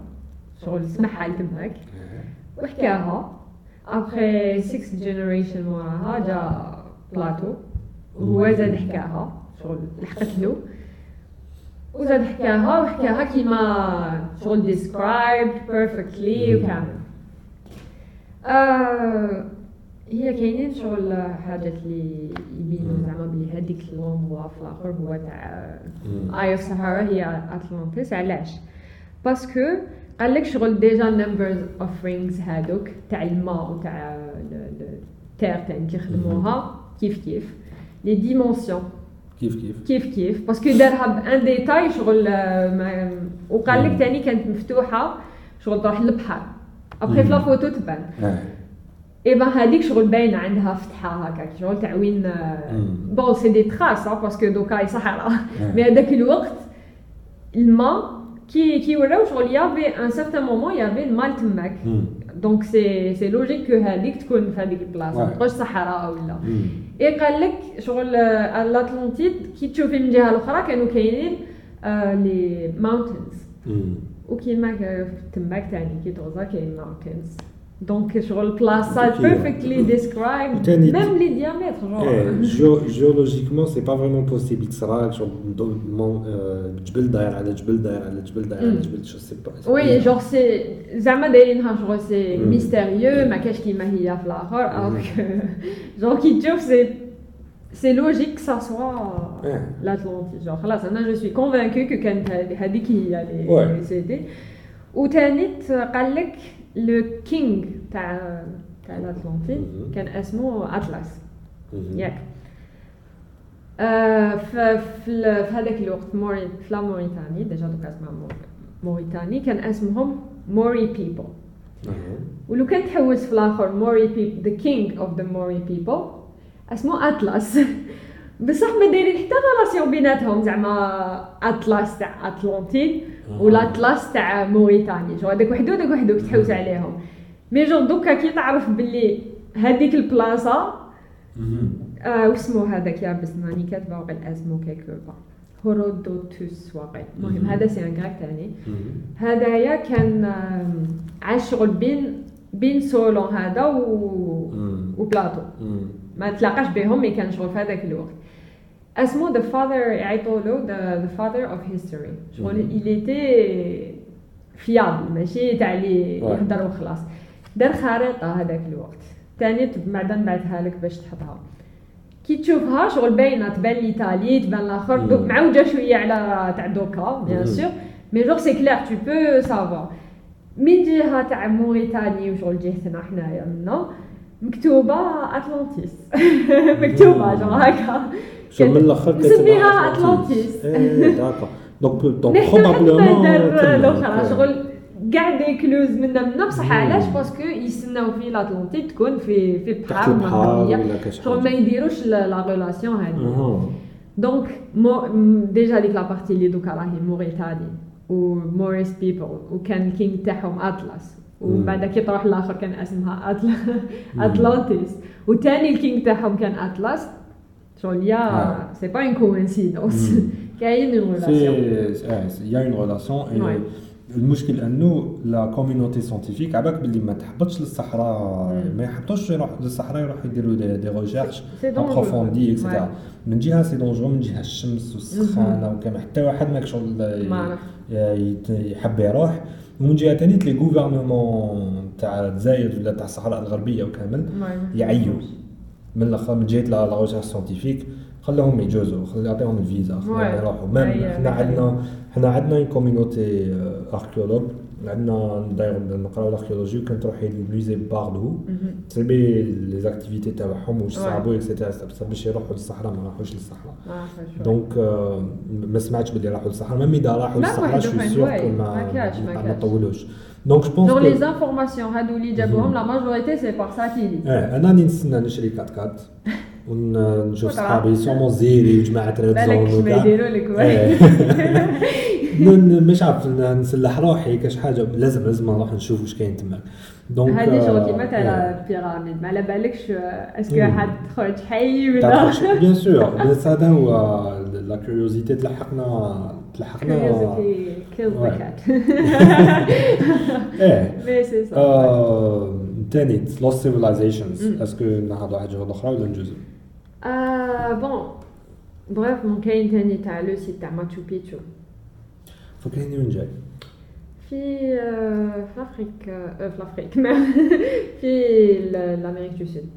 شغل سمعها تماك وحكاها après 6 generations موراها جا بلاتو. وهو زاد حكاها شغل لحقت له. وزاد حكاها وحكاها كيما شغل describe perfectly وكامل. آه هي كاينين شغل حاجات اللي يبينوا زعما بلي هذيك l'endroit في الآخر هو تاع Eye of Sahara هي اتلانتيس علاش؟ parce que قال لك شغل déjà numbers of rings هادوك تاع الماء وتاع ال terre تاعي كيخدموها كيف كيف؟ les dimensions كيف كيف؟ كيف كيف؟ parce que دارها bien détaillé شغل ما وقال لك ثاني كانت مفتوحة شغل تروح للبحر. après في la photo تبان. ايبا هذيك شغل باينة عندها فتحة هكاك. شغل تاع وين bon c'est des traces parce que دوكا صحراء mais هذاك الوقت الماء كي كي وراو شغل y avait un certain moment y avait الماء تماك donc c'est c'est logique que هذيك تكون في هذيك البلاصه ما تبقاش صحراء ولا اي قال لك شغل ال Atlantide كي تشوفي من الجهه الاخرى كانوا كاينين les mountains وكيما تماك تاني كي تغزا كاين mountains donc شغل بلاصه perfectly describe même les diamètres géologiquement c'est pas vraiment possible تصرا شغل جبل داير على جبل داير على جبل داير على جبل je sais pas oui genre c'est زعما دايرينها شغل c'est mystérieux ما كاش كيما هي في الآخر genre كي تشوف c'est c'est logique ça soit l'Atlantique genre خلاص أنا je suis convaincu que كانت هذيك هي les cités وتانيت قال لك le king تاع تاع الاتلانتيك كان اسمه اتلاس ياك آه في في هذاك الوقت موري في la Mauritanie déjà دوكا اسمها Mauritanie كان اسمهم Mauri people ولو كان تحوس في الآخر Mauri people the king of the Mauri people اسمه اتلاس بصح ما دايرين حتى relation بيناتهم زعما اتلاس تاع اتلانتيك والاتلاس تاع موريتانيا. جو هذاك وحدو هذاك وحدو تحوس عليهم. mais genre دوكا كي تعرف باللي هذيك البلاصة آه واسمو هذاك يا بس ماني كاتبة واقع اسمو كيكو هورودوتوس واقع المهم هذا c'est un Grec تاني. هذايا كان عاش شغل بين بين سولون هذا و وبلاطو. ما تلاقاش بهم mais كان شغل في هذاك الوقت. اسمه the father يعيطوا له the father of history شغل il était fiable ماشي تاع اللي يهضر وخلاص. دار خريطة هذاك الوقت. تاني بعدا نبعثها لك باش تحطها كي تشوفها شغل باينة تبان l'Italie تبان الآخر معوجة شوية على تاع دوكا bien sûr mais genre c'est clair tout beau ça va من جهة تاع موريتاني وشغل جهتنا حنايا منا مكتوبة أتلانتيس. مكتوبة جو هكا من الأخر نسميها أتلانتيس. d'accord donc donc probablement الاخرى شغل كاع des clues منا منا بصح علاش؟ parce que يستناو في l'Atlantique تكون في في البحر شغل ما يديروش la relation هذه donc déjà ديك la partie اللي دوكا راهي Mauritanie و Mauris people وكان ال king تاعهم اتلاس ومن بعد كي تروح الآخر كان اسمها أتل... اتلانتيس وثاني ال king تاعهم كان اتلاس شغل يا c'est pas une coïncidence كاين une relation y a une relation المشكل أنه la community scientifique عباك باللي ما تحبطش للصحراء ما يحبطوش يروح للصحراء يروحوا يديروا des, des recherches approfondies et cetera من جهة c'est dangereux من جهة الشمس والسخانة وكما حتى واحد ماك شغل يحب يروح. ومن جهه ثانية les gouvernements تاع الجزائر ولا تاع الصحراء الغربية وكامل يعيوا من الأخر من جهة la recherche scientifique خلاهم يجوزوا خلي يعطيهم الفيزا خليهم يروحوا. même حنا عندنا حنا عندنا community archéologues عندنا داير نقراو ال archéologie وكان تروحي لل musée باردو. تسيبي les activités تاعهم واش صعبوا et cetera باش يروحوا للصحراء ما راحوش للصحراء. donc ما سمعتش بلي راحوا للصحراء même إذا راحوا للصحراء je suis sûr ما طولوش. donc je pense donc les informations هادو اللي جابوهم la majorité c'est par satellite آه أنا نتسنى نشري 4 4 ونشوف صحابي سومون زيري وجماعه red zone بالك يديروا لك مش عارف نسلح روحي كاش حاجة لازم لازم نروح نشوف واش كاين تما دونك هذه شغل كيما تاع ال pyramides ما على بالكش est-ce que حد خرج حي ولا bien sûr بس هذا هو la curiosité تلحقنا تلحقنا curiosité إيه mais c'est سا ثاني lost civilizations est-ce que نهضروا على حاجة أخرى ولا ندوزو bon brièvement كاين ثاني تاع le site تاع ماتشو بيتشو فكريني وين جاي في في l'Afrique في l'Afrique في l'Amérique du Sud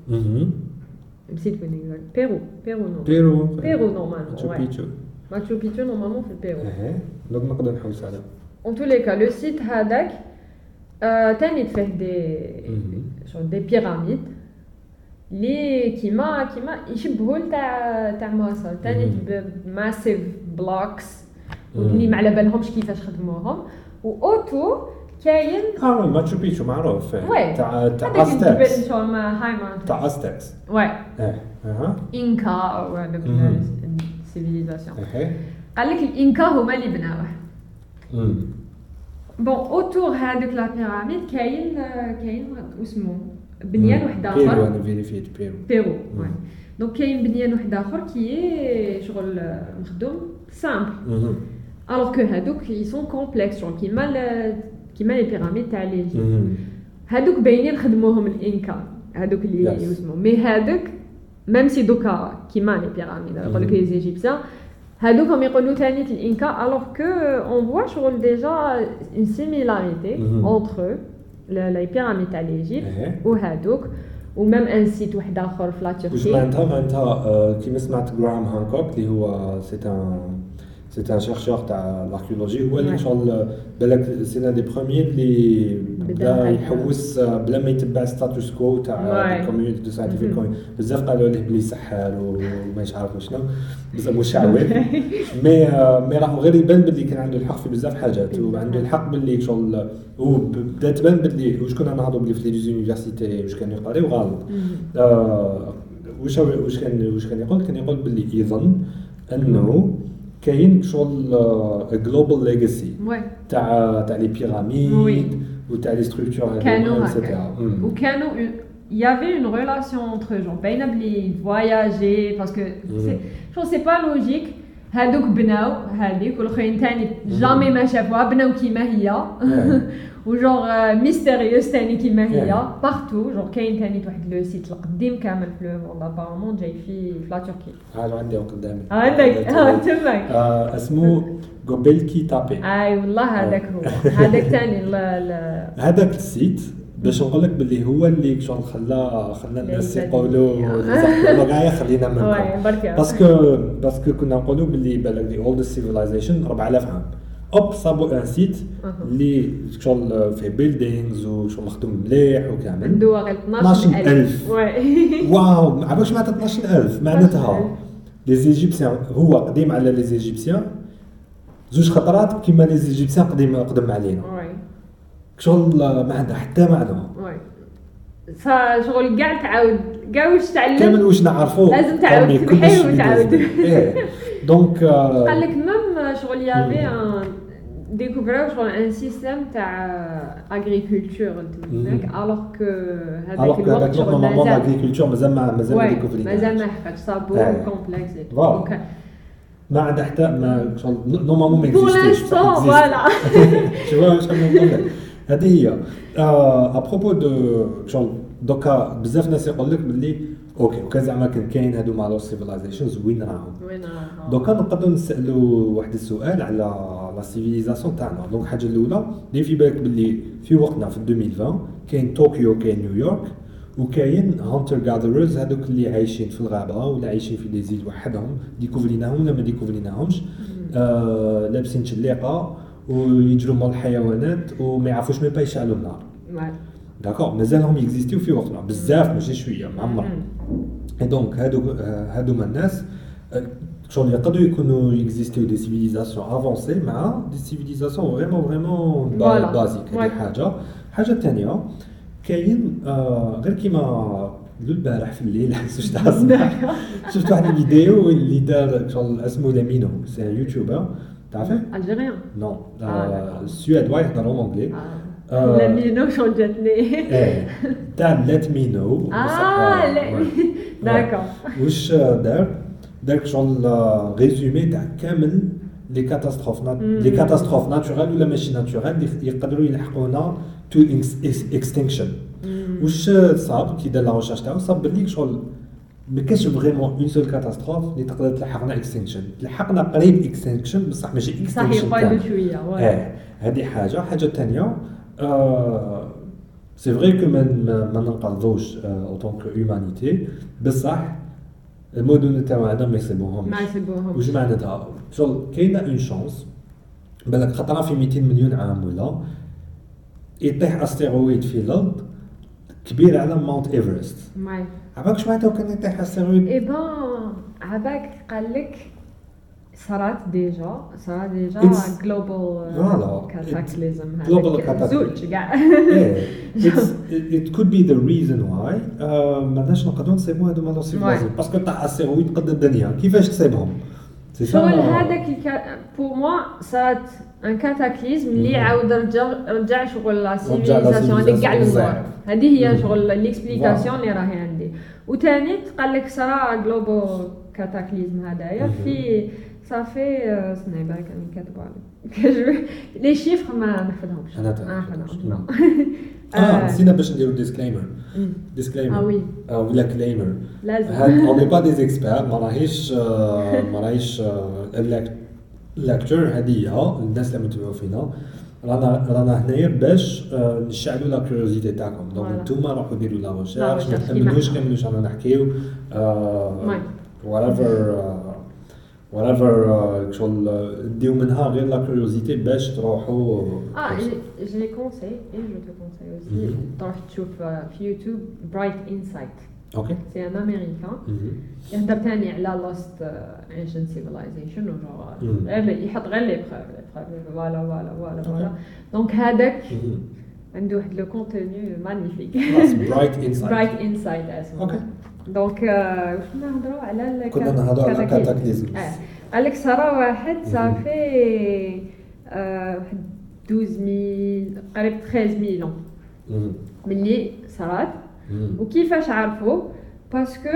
نسيت وين exact بيرو بيرو non بيرو بيرو normalement ماتشو بيتشو ماتشو بيتشو normalement في البيرو أها donc نقدر نحوس على en tous les cas le site هذاك تاني فيه دي شغل des pyramides les كيما كيما يشبهوا تاع تاع مصر تاني massive blocks اللي ما على بالهمش كيفاش خدموهم و how to كاين آه ماتشو بيتشو معروف تاع تاع Aztecs تاع Aztecs oui Inca ou هذوك les civilisations قال لك الانكا هما اللي بناوه bon autour هذوك la pyramide كاين كاين اسمه بنيان واحد آخر. بيرو أنا vérifie بيرو. بيرو donc كاين بنيان واحد آخر كي شغل مخدوم simple alors que هادوك ils sont complexes genre كيما كيما les pyramides تاع l'Égypte هادوك باينين خدموهم الإنكا هادوك اللي يسمو mais هادوك même si دوكا كيما les pyramides يقول لك les Égyptiens هادوك هم يقولوا ثاني الانكا alors qu'on voit شغل déjà une similarité entre les pyramides تاع l'Égypte وهادوك و même un site واحد آخر في la Turquie. واش معناتها؟ معناتها كيما سمعت جرام هانكوك اللي هو c'est un site un chercheur تاع l'archéologie هو اللي شغل بالك c'est l'un des premiers اللي بدا يحوس بلا ما يتبع status quo تاع communauté de scientifiques بزاف قالوا عليه بلي سحار وما عارف شنو بزاف مشعوذ. mais mais راهو غير يبان بلي كان عنده الحق في بزاف حاجات وعنده الحق بلي شغل وبدا تبان بلي واش كنا نهضروا بلي في les universités واش كانوا يقراو غلط واش واش كان واش كان يقول؟ كان يقول بلي يظن أنه كاين شغل global legacy تاع تاع les pyramides وتاع les structures كانوا هكا وكانوا il y avait une relation entre eux genre باينه بلي voyagé parce que شو سي با لوجيك هادوك بناو هذيك والاخرين ثاني jamais ما شافوها بناو كيما هي toujours mystérieux ثاني كيما هي partout genre كاين ثاني واحد le site القديم كامل في le monde apparemment جاي في في la Turquie ها عندي قدامي عندك آه تماك اسمه غوبيلكي تابي اي والله هذاك هو هذاك ثاني هذاك ال site باش نقول لك باللي هو اللي شغل خلى خلى الناس يقولوا كاع خلينا منكم parce que parce que كنا نقولوا باللي بالك the old civilization 4000 عام hop صابوا un site اللي شغل فيه buildings وشغل مخدوم مليح وكامل عنده واقع 12000 wow عرفت معناتها 12000 معناتها les Égyptiens هو قديم على les Égyptiens زوج خطرات كيما les Égyptiens قديم قدم علينا شغل ما عندها حتى معنى فشغل كاع تعاود. كاع واش تعلم؟ كامل واش نعرفوه؟ لازم تعاود. تمحي وتعاود. دونك قال لك ميم شغل يافي ان ديكوفراو شغل ان سيستيم تاع اغريكولتور هناك الوغ كو هذاك الوقت شغل مازال اغريكولتور مازال ما مازال ما ديكوفرينا مازال ما حققش صابو كومبلكس دونك ما عندها حتى ما شغل نورمالمون ما بور لانستون فوالا tu vois واش نقول لك هذه هي à propos de شغل دوكا بزاف ناس يقول لك باللي OK وكان زعما كان كاين هادو مع les civilizations وين راهم وين راهم دوكا نقدروا نسالوا واحد السؤال على la civilisation تاعنا donc الحاجة الاولى اللي في بالك باللي في وقتنا في 2020 كاين طوكيو كاين نيويورك وكاين hunter gatherers هذوك اللي عايشين في الغابه ولا عايشين في les îles وحدهم ديكوفريناهم ولا ما ديكوفريناهمش آه لابسين شليقه ويجروا mal الحيوانات وما يعرفوش même pas يشعلوا النار d'accord مازالهم يكزيستيو في وقتنا بزاف ماشي شوية معمر اي donc هادو هادوما الناس شغل يقدروا يكونوا يكزيستيو des civilisations avancées مع des civilisations vraiment vraiment basiques هذه حاجة حاجة ثانية كاين غير كيما البارح في الليل شفت شفت واحد الفيديو اللي دار شغل اسمه لامينو c'est youtubeur تعرفه؟ الجيريان non السويدوا يهضر anglais لامينو شغل جاتني إيه تاع لات مينو آه d'accord واش دار دار شغل résumé تاع كامل les catastrophes les catastrophes naturelles ولا ماشي naturelles اللي يقدروا يلحقونا to extinction واش صاب كي دار la recherche تاعو صاب بلي شغل ما كاش vraiment une seule catastrophe اللي تقدر تلحقنا extinction لحقنا قريب extinction بصح ماشي extinction صح يقعدوا شوية هذه حاجة حاجة ثانية c'est vrai que ما ما ننقذوش autant que humanité بصح المدن تاعنا ما يصيبوهمش ما يصيبوهمش واش معناتها شغل كاينة une chance بالك خطره في 200 مليون عام ولا يطيح astéroïde في الأرض كبير على Mount Everest ماي عباك شو معناتها كان يطيح astéroïde et bon عباك قال لك صارت déjà صارت déjà global. cataclysm global cataclysm. It's- it, it could be the reason why. آه، ما عندناش نقدروا نصيبوا هذوما les civilisations parce que تاع astéroïde قد الدنيا كيفاش تصيبهم شغل هذاك بور موا صارت ان كاتاكليزم اللي. عاود رجع رجع شغل لا سيفيليزاسيون هذيك كاع بزاف. هذه هي. شغل ليكسبليكاسيون اللي راهي عندي وثاني قال لك صرا جلوبال كاتاكليزم هذايا. في صافي سناي بالك راني كاتبه عليك لي شيفر ما نحفظهمش أنا ما تعرف. نحفظهمش مم. آه آه نسينا باش نديرو ديسكليمر مم. ديسكليمر آه وي ولا كليمر لازم هاد اوني با دي زيكسبير ما راهيش آه، ما راهيش لاكتور هذه هي الناس اللي متبعوا فينا رانا رانا هنايا باش آه، نشعلوا la curiosité تاعكم donc Voilà. نتوما روحوا ديروا la la recherche ما recherche تامنوش كيما كامل واش رانا نحكيو Ouais. whatever whatever شغل آه، ديو منها غير la curiosité باش تروحوا آه je conseille et je te conseille aussi مهم. تروح تشوف آه، في يوتيوب Bright Insight okay c'est un américain يهدر تاني على lost ancient civilization مم. غير يحط غير les preuves les preuves voilà voilà voilà voilà donc هذاك عنده واحد le contenu magnifique Bright Insight Bright Insight اسمه okay donc واش كنا نهضروا على كنا نهضروا على cataclysme. cataclysme آه قال لك صرا واحد. صافي واحد 12000 قريب 13000 عام ملي صرات وكيفاش عرفوا parce que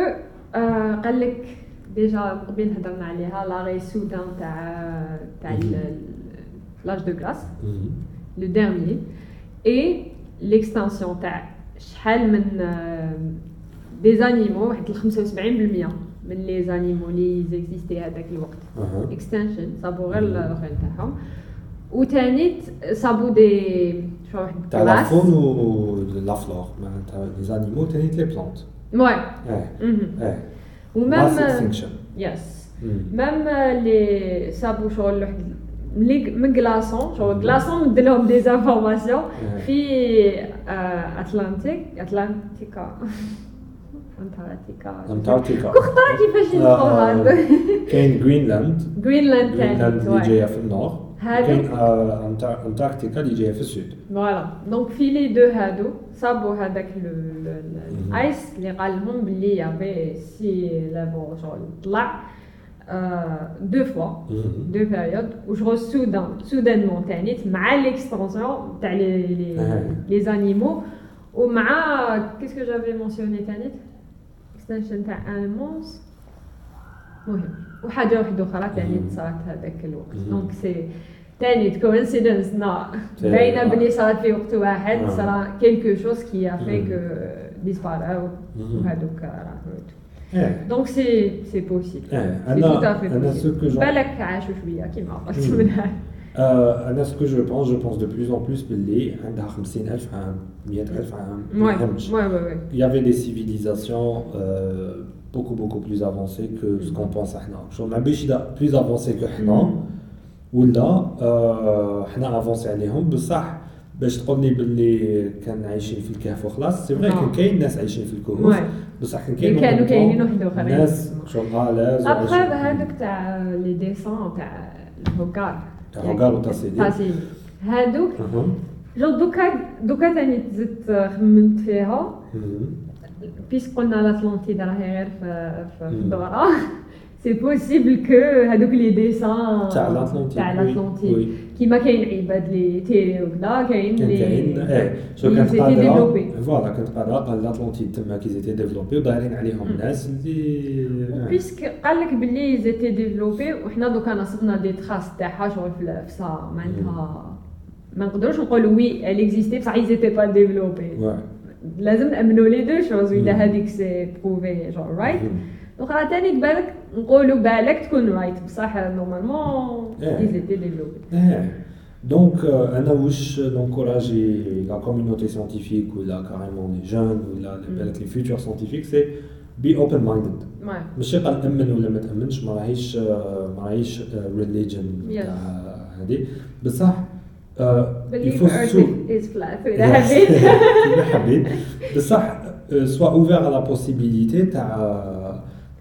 قال لك déjà قبل هضرنا عليها l'âge soudain تاع تاع l'âge de glace le dernier et l'extinction تاع شحال من des animaux واحد ال 75% من les animaux les existaient هذاك الوقت. extinction صابوا غير مم. الأخرين تاعهم. وثاني صابوا دي شو واحد تاع لا glass. فون و لا فلور معناتها لي زانيمو تاني لي بلانت Ouais. آه Mhm. آه ومام ماس اكستنكشن يس مام لي صابوا شغل واحد ملي من كلاصون شغل كلاصون مد لهم دي زانفورماسيون في آه، اتلانتيك اتلانتيكا انتاركتيكا انتاركتيكا خطره كيفاش يدخلوها كاين جرينلاند جرينلاند جرينلاند اللي تاني جاية في النور هذا كاين آه، أنتار- انتاركتيكا اللي جاية في ال sud voilà donc في les deux هادو صابوا هذاك مهم. الايس اللي قال لهم بلي y avait sea level شغل طلع deux fois deux périodes وشغل soudain soudainement تاني مع l'extinction تاع لي لي آه. les animaux ومع qu'est-ce que j'avais mentionné تاني اكستنشن تاع انيمونز مهم وحاجة واحدة أخرى تاني مم. صارت هذاك الوقت. دونك سي تاني كوينسيدنس نا باينه. بلي صارت في وقت واحد. صرا كيلكو شوز كي ا في مم. كو ديسباراو. وهذوك دونك سي سي بوسيبل سي تو افي بالك عاشوا شوية كيما قلت. منها أنا سكو جو بونس جو بونس دو بلوس ان بلوس باللي عندها 50000 عام 100000 عام ما وي يهمش وي وي Il y avait des civilisations euh, beaucoup beaucoup plus avancées que ce qu'on pense إحنا. شو ما بيش دا plus avancées que إحنا ولا آه، حنا افونسي عليهم بصح باش تقول لي باللي كان عايشين في الكهف وخلاص سي فري نعم. كان كاين ناس عايشين في الكهوف وي بصح كان اللي كاين كانوا en même كاينين temps واحد اخرين ناس شغل الاز ابخي هذوك تاع لي ديسون تاع الهوكار تاع هوكار وتاسيدي. تاسيدي هذوك جو دوكا دوكا ثاني تزدت خممت فيها بيس قلنا لاتلانتيد راهي غير في في مم. الدورة سي بوسيبل كو هذوك لي ديسان تاع لاتلانتيد تاع وي، لاتلانتيد وي. كيما كاين عباد لي تيري وكذا كاين كان لي كاين إيه شو اللي كانت زيتي قادره ديفلوبي. فوالا كانت قادره قال لاتلانتيد تما كي زيتي ديفلوبي ودايرين عليهم مم. ناس اللي بيسك قال لك باللي زيتي ديفلوبي وحنا دوكا نصبنا دي تراس تاعها شغل في في سا معناتها ما نقدروش نقولوا وي ال اكزيستي بصح اي زيتي با ديفلوبي واي. لازم نامنوا لي دو شوز اذا مم. هذيك سي بروفي جون رايت مم. دونك راه تاني بالك نقولوا بالك تكون رايت بصح نورمالمون إيه. اي زيتي ديفلوبي إيه. دونك آه، أنا واش نونكوراجي لا كوميونيتي سيانتيفيك ولا كاريمون لي جون ولا بالك لي فيوتور سيانتيفيك سي بي اوبن مايندد واي ماشي قال نامن ولا ما تامنش ما راهيش آه، ما راهيش ريليجن Yes. تاع هذه بصح آه، believe يفو earth سو is flat اذا حبيت كيما حبيت بصح سوا اوفير على بوسيبيليتي تاع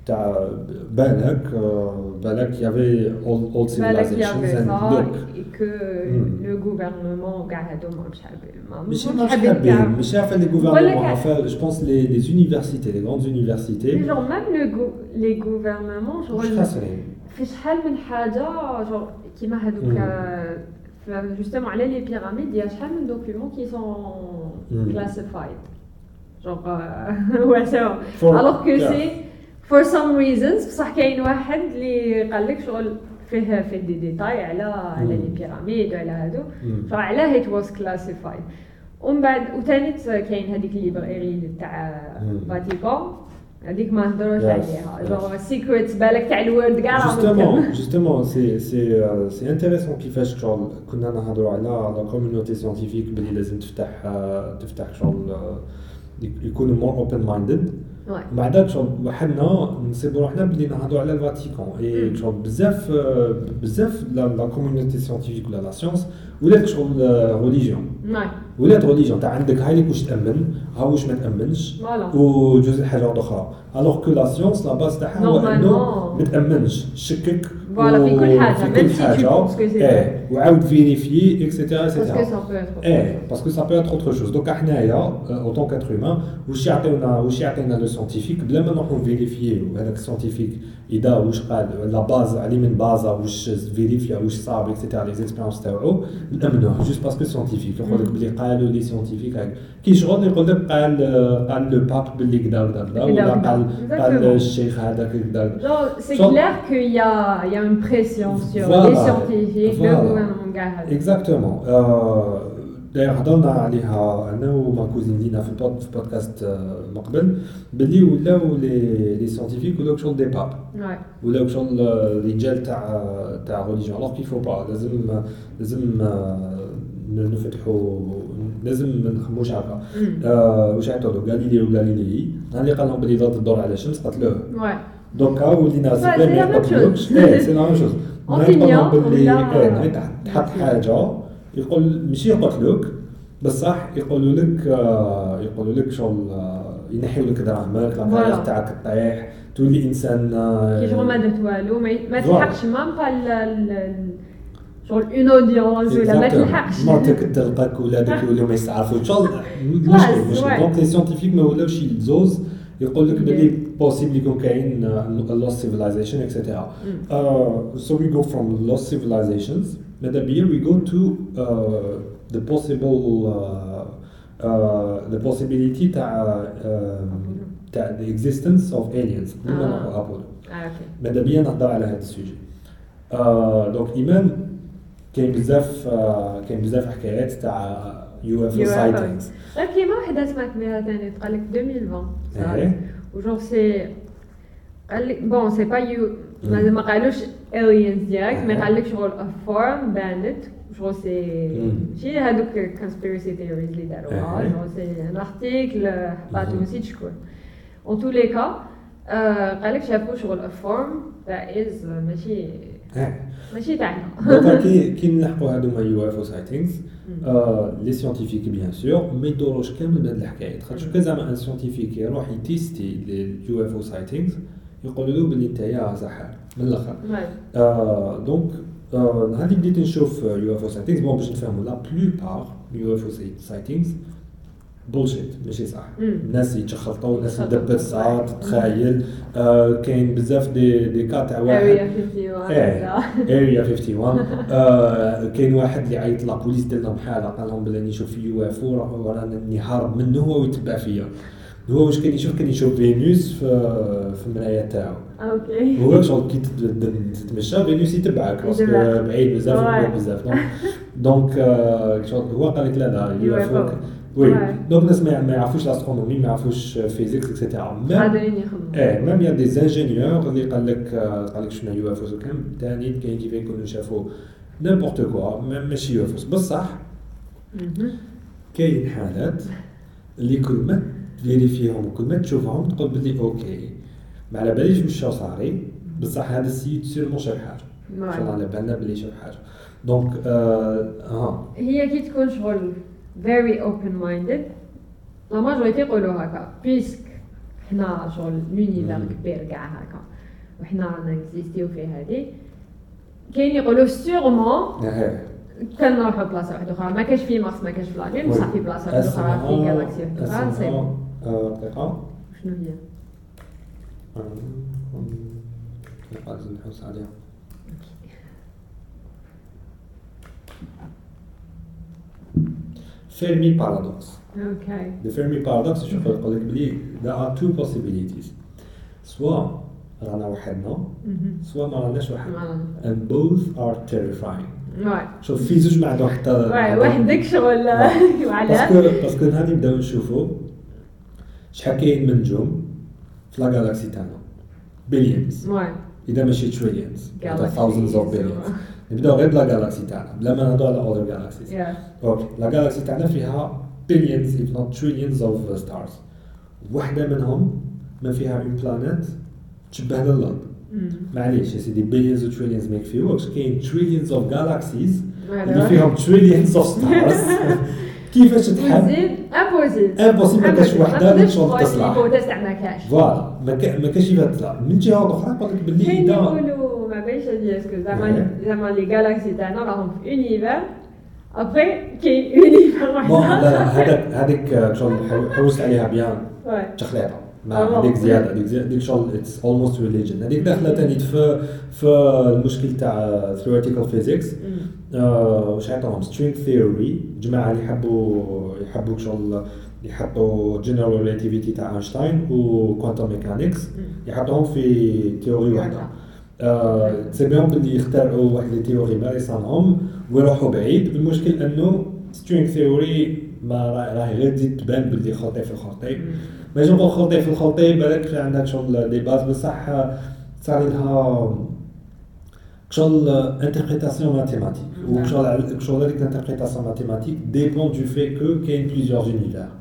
تاع بالك آه، بالك يافي اولد بالك يا سيفيلايزيشنز بيزا لوك كو مم. لو غوفرنمون كاع هادو ماهمش حابين ما- ماشي ماهمش مش حابين حابين كاع. ماشي عارفه لي ولا غوفرنمون كاع. عارفه جو بونس لي لي زونيفرسيتي لي غروند مي زونيفرسيتي جور ميم لو غو لي غوفرنمون مش شغل خاسرين في شحال من حاجة جور كيما هذوك مم. جوستومون على لي بيراميد يا شحال من دوكيومون كي سون مم. كلاسيفايد جونغ واسع For- الوغ كو yeah. سي فور سام ريزونز بصح كاين واحد اللي قال لك شغل فيه فيه دي ديتاي على على. لي بيراميد وعلى هادو مم. شغل علاه هيت واز كلاسيفايد ومن بعد وثاني كاين هذيك الـ library تاع. فاتيكان هذيك ما نهضروش عليها. genre secrets بالك تاع الـ world كاع justement. justement c'est c'est c'est intéressant كيفاش شغل كنا نهضروا على la communauté scientifique بلي لازم تفتح تفتح شغل يكونوا more open minded. بعدك شغل وحنا نصيبوا روحنا بلي نهضروا على الفاتيكان اي مم. شغل بزاف بزاف la communauté scientifique ولا la science ولات شغل ريليجيون. ولات ريليجيون تاع عندك هاي واش تأمن ها واش ما تأمنش. وجزء حاجة أخرى الوغ كو لا سيونس لا باز تاعها هو إنه. ما تأمنش شكك Voilà, في كل حاجة، في كل حاجة penses que c'est إيه وعاود فيريفي اكسيتيرا Parce que اكسيتيرا ça peut être. إيه باسكو سا بو اتر اوتر شوز دوكا حنايا اوتون كاتر هيومان واش يعطيونا واش يعطينا لو سيانتيفيك بلا ما نروحو نفيريفيو هذاك السيانتيفيك اذا واش قال لا باز علي من بازا واش فيريفيا واش صاب اكسيتيرا لي زيكسبيرونس تاعو نامنوه juste parce que scientifique يقول لك بلي قالوا les scientifiques هاك كي شغل يقول لك قال قال le pape بلي كدا وكدا كدا ولا كدا وكدا. قال قال Exactement. الشيخ هذاك كدا Genre, c'est Genre- clair qu'il y a, il y a une pression sur Voilà. les scientifiques, le Voilà. Gouvernement كاع هذا. exactement داير هضرنا عليها أنا و ma cousine لينا في الـ pod في بودكاست آه، مقبل باللي ولاو les les scientifiques ولاو شغل des papes. ولاو شغل آه، رجال تاع تاع religion alors qu'il faut pas لازم لازم آه، نفتحوا لازم ما نخموش هكا. آه، واش عيطوا له Galileo Galilei اللي قال لهم بلي ضرب الدور على الشمس قتلوه. Ouais. دوكا ولينا la même chose. c'est la même chose باللي ولا- إيه، نهار تحط حاجة. يقول ماشي يقتلوك بصح يقولوا لك آه، يقولوا لك شغل آه، ينحيوا لك دراهمك Voilà. تاعك تطيح تولي إنسان آه، كي شغل ما درت والو ما ما. تلحقش مام با ال- ال- ال- شغل اون اودينس ولا ما. تلحقش. مرتك تلقاك ولادك يوليو ما يستعرفوا. شغل مشكل. مشكل. دونك لي سيانتيفيك ما ولاوش يلزوز. يقول لك. باللي بوسيبل يكون كاين لوست سيفيلايزيشن اكسيتيرا so we go from lost civilizations. ماذا بيا uh, the possible uh, uh, the possibility تاع تاع the existence of aliens. قبل ما. نروحو ابولو آه okay ماذا بيا نهضر على هذا الـ sujet donc ايمان كاين بزاف كاين بزاف حكايات تاع UFO UFO. sightings غير كيما وحده سمعت بها ثاني تقال لك 2020 صح؟ إيه. و genre c'est قال لك bon c'est pas ما ما قالوش aliens direct mais. قال لك شغل forme بانت شغل c'est. ماشي هذوك conspiracy theories اللي داروها. شغل c'est un article حطاتو. نسيت شكون en tout les cas قال لك شافوا شغل forme that is ماشي ماشي تاعنا دونك كي كي نلحقوا هذوما UFO sightings les scientifiques bien sûr ما يدوروش كامل بهاد الحكاية خاطر كان زعما un scientifique يروح يtester الـ UFO sightings يقولوا له بلي نتايا سحار من الآخر. donc نهار اللي بديت نشوف UFO sightings bon باش نفهموا la plupart UFO sightings bullshit ماشي صح. الناس يتشخلطوا الناس. مدبر ساعات تخايل آه، كاين بزاف دي دي كا تاع واحد. Area 51 إيه هكذا. Area 51 آه، كاين واحد اللي عيط la police دار لهم حاله قال لهم بلي نشوف في UFO راني هارب منه هو ويتبع فيا. هو واش كان يشوف؟ كان يشوف فينوس في في المرايه تاعو. okay هو شغل كي تت- تتمشى Vénus يتبعك parce que. بعيد بزاف بزاف donc آه، شغل هو قال لك لا لا UFO. Oui. donc الناس ما يعرفوش l'astronomie ما يعرفوش physics et cetera même قادرين يخدموا إيه même y a des ingénieurs اللي قال لك قال لك شنو UFO كان ثاني كاين كيف يكونوا شافوا n'importe quoi ماشي UFO بصح. كاين حالات اللي كل ما تvérifيهم وكل ما تشوفهم تقول بلي okay ما على باليش واش صاري بصح هذا السيد sûrement شاف حاجة ان شاء الله Ouais. على بالنا بلي شاف حاجة donc آه ها هي كي تكون شغل very open minded la majorité يقولوا هكا puisque حنا شغل l'univers مم. كبير كاع هكا وحنا رانا existيو في هذه كاين يقولوا sûrement إيه. كان نروحوا بلاصه واحدة أخرى ما كاش في مارس ما كاش في la lune بصح في بلاصه واحدة أخرى في galaxie واحدة أخرى c'est. آه، دقيقة شنو هي؟ آه، لازم نحوس عليها Fermi paradox okay The Fermi paradox شوف يقول لك بلي there are two possibilities. سوا رانا وحدنا. سوا ما راناش وحدنا and both are terrifying. شوف في زوج ما عندهم حتى وحدك شغل وعلى parce que نهار نبداو نشوفوا شحال كاين من نجوم في la galaxie تاعنا billions اذا ماشي trillions thousands of billions نبداو غير ب la galaxie تاعنا بلا ما نهضروا على other galaxies okay la galaxie تاعنا فيها billions if not trillions of stars. واحدة منهم ما فيها une planète تشبه للأرض. معليش يا سيدي billions و trillions ما يكفيوكش كاين trillions of galaxies اللي فيهم trillions of stars. كيفاش تحب؟ وزيد impossible impossible ما كاش وحدة اللي شغل تصلح. ما كاش. voilà ما كا- ما كاش كيفاش تصلح من جهة أخرى يقول لك باللي إذا باليش هادي est-ce que زعما les galaxies تاعنا راهم في univers après كاين univers bon هذاك هذيك شغل حو- حوست عليها bien تخليطه آه. هذيك زياده هذيك زياده هذيك شغل it's almost religion هذيك داخله ثاني في في المشكل تاع theoretical physics واش عطاهم string theory جماعة اللي يحبوا يحبوا شغل يحطوا general relativity تاع اينشتاين و quantum mechanics يحطوهم في théorie واحدة آه، تسميهم باللي يخترعوا واحد les théories ما يصنعهم ويروحوا بعيد المشكل انه string theory ما راه راهي غير تزيد تبان باللي خلطي في الخلطي ما يجي نقول خلطي في الخلطي بالك عندك شغل des bases بصح آه، صار لها شغل interprétation mathématique وشغل شغل هذيك ال interprétation mathématique du point de vue que كاين plusieurs univers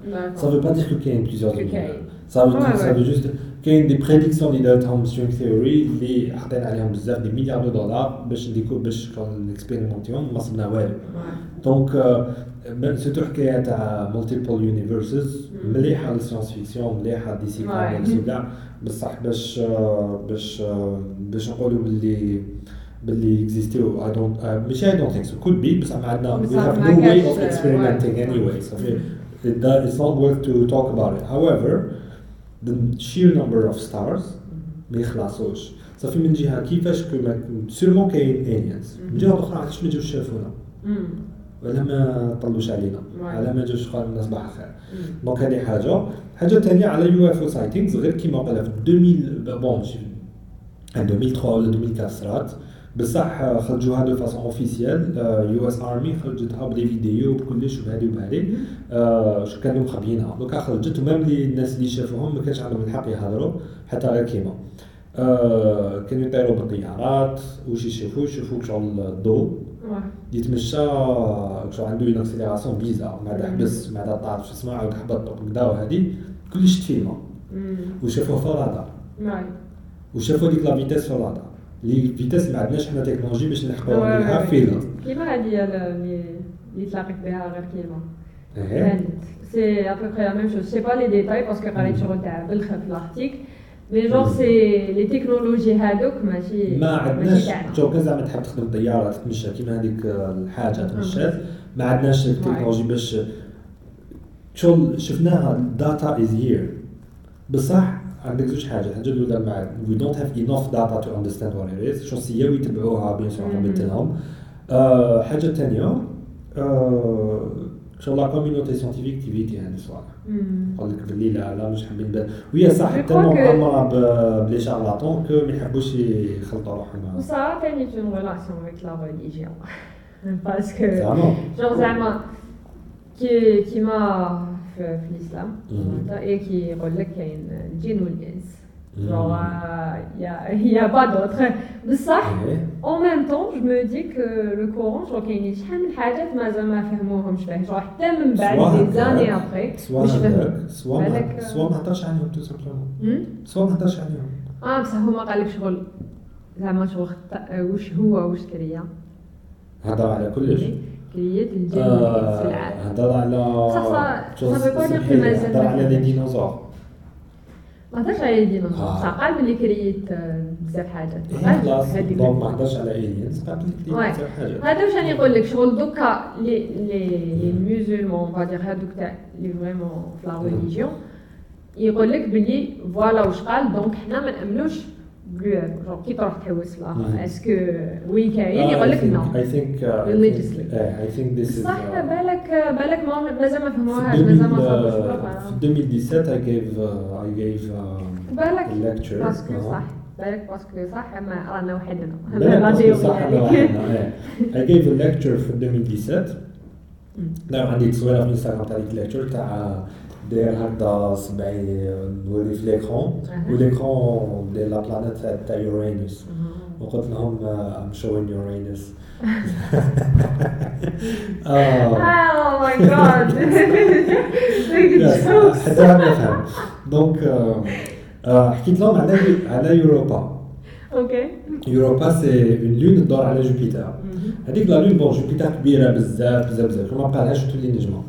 Ça veut pas dire que qu'il y a plusieurs Que univers. كاين. Ça veut, Ouais, ça ouais. veut juste qu'il y a des prédictions اللي دارتهم string theory اللي حاطين عليهم بزاف des milliards de dollars باش نديكو باش نكسبيريمونتيهم ما صبنا والو donc surtout حكايه تاع multiple universes مم. مليحه لل science-fiction مليحه DC Ouais. Comics وكاع بصح باش آه، باش آه، باش نقولوا باللي باللي اكزيستيو I don't ماشي I don't think so could be بصح ما عندنا we بصح have ما no way كاش، of آه، experimenting ouais. anyway صافي it does, it's not worth to talk about it. However, the sheer number of stars. ما يخلصوش صافي من جهة كيفاش كما sûrement كاين aliens. من جهة أخرى علاش ما جاوش شافونا؟ ولا ما طلوش علينا. علاش ما جاوش قال لنا صباح الخير. donc هذه حاجة. حاجة ثانية على UFO sightings غير كيما قالها في 2000 bon ماشي 2003 ولا 2004 صرات بصح خرجوها de façon officielle US Army خرجتها بلي فيديو بكلش وبهذه وبهذه. آه، شو كانوا مخبيينها دوكا خرجت و même لي الناس اللي شافوهم ما كانش عندهم الحق يهضروا حتى غير كيما. آه، كانوا يطيروا بالطيارات واش يشوفوا؟ يشوفوا شغل الضوء. يتمشى شغل عنده une accélération bizarre عاد مم. حبس عاد طار في السماء عاود هبط كدا وهذه كلش تفيلما وشافوه في الرادار. وشافوا ديك la vitesse في الرادار. les vitesses ما عندناش حنا تكنولوجي باش نلحقوا الأرض كيما هادي اللي اللي تلاقيت بها غير. بانت c'est à peu près la même chose c'est pas les détails parce que قريت شغل تاع بالخ في mais genre c'est les technologies هادوك ماشي ما عندناش لو كان زعما تحب تخدم طيارة تتمشى. كيما هذيك الحاجة تمشات ما عندناش التكنولوجي باش شغل شفناها ال data is here بصح عندك زوج حاجات الحاجة الاولى مع we don't have enough data to understand what it is شخصيه ويتبعوها bien sûr أنا مم. قلت لهم آه، حاجة ثانية آه، شغل la communauté scientifique تيفيتي هذه الصوالح. قال لك باللي لا لا مش حابين وهي صح معمره ب- بلي charlatan que ما يحبوش يخلطوا روحهم وصا تاني في en relation avec la religion parce que genre زعما كي كيما في, الإسلام. مم. اي كي يقول لك كاين الجن والإنس. مم. genre y a y a pas d'autres. بصح إيه. En même temps, je me dis que le Coran, genre, genre فهموا. هكاك سواء بالك، ما سواء ما هضرش عليهم tout simplement هم؟ سواء ما هضرش عليهم آه بصح هما قال لك شغل زعما شغل واش هو واش كريا هضر على كلش الجن والإنس في العالم. هضر على هضر على لي. ديناصور. ما هضرش على الديناصور آه. بصح قال بلي كريات آه، بزاف حاجات إيه، خلاص donc ما. هضرش على aliens قال لك لي واي. بزاف حاجات هذا واش راني نقول لك؟ شغل دوكا les les les musulmans ça veut dire هذوك تاع لي vraiment في la religion يقول لك بلي voilà واش قال. donc حنا ما نأمنوش بلو جونغ كي تروح تحوس. لها est-ce que oui كاين يقول لك no I think I Religiously. think uh, I think this is صح بالك بالك ما مازال ما في فهموهاش 2000 مازال ما uh, في بالها. 2017 I gave uh, I gave um, بالك parce que صح بالك parce que صح ما رانا وحدنا بالك صح أنا. I gave a lecture في 2017 مم. لا عندي تصويره في انستغرام تاع ديك ال lecture تاع داير هكذا صبعي نوري في l'écran. و l'écran داير la planète تاع- يورانوس وقلت لهم my god. Look at Yes, jokes. حتى donc حكيت لهم على على Europa okay. Europa c'est une lune تدور على Jupiter هذيك la lune bon Jupiter كبيره بزاف بزاف بزاف ما بقالهاش تولي نجمه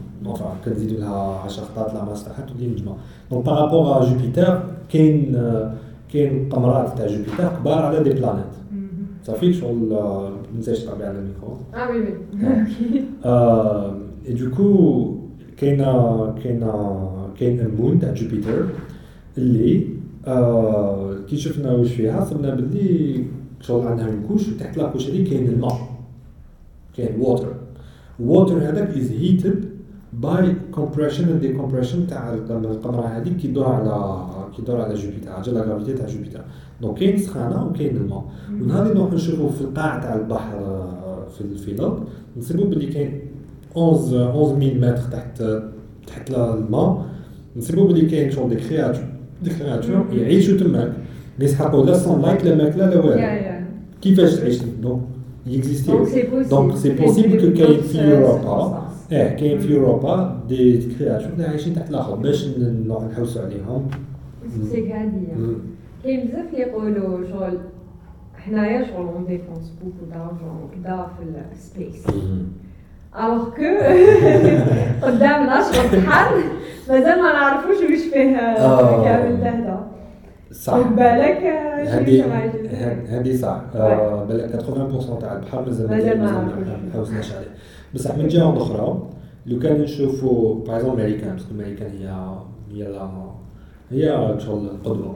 كنزيدوا لها 10 خطرات la masse حتى تولي نجمه donc par rapport à Jupiter كاين كاين قمرات تاع Jupiter كبار على des planètes صافي شغل ما ننساش على ال micro. Ok. آه، et du coup كاينة كاينة كاين ال moon تاع Jupiter اللي كي شفنا واش فيها صبنا باللي شغل عندها ال couche وتحت la couche هذيك كاين الماء كاين water ال water هذاك is heated by compression and decompression تاع القم- القمرة هذيك كي يدور على كي يدور على Jupiter على لا تاع Jupiter donc كاين سخانة وكاين الماء. ونهار اللي نروحو نشوفو في القاع تاع البحر في في الأرض. نصيبو باللي كاين 11 11000 متر تحت تحت الماء. نصيبو باللي كاين شغل des créatures des créatures يعيشوا تماك. ما يسحقوا لا sunlight لا ماكله لا والو. كيفاش تعيش؟ donc يكزيستيو possible. donc c'est possible que كاين في Europa. آه كاين في Europa des créatures اللي عايشين تحت الآخر باش نحوسوا عليهم c'est. كاين بزاف اللي يقولوا شغل حنايا شغل on dépense beaucoup d'argent كدا في ال space alors que قدامنا شغل بحر مازال ما نعرفوش واش فيه. كامل هذا صح بالك هذه. هذه- صح بالك 80% تاع البحر مازال ما مازال عرفوش. ما حوسناش عليه بصح من جهه أخرى. لو كان نشوفوا par exemple امريكان parce que امريكان هي هي لا هي شغل القدوة.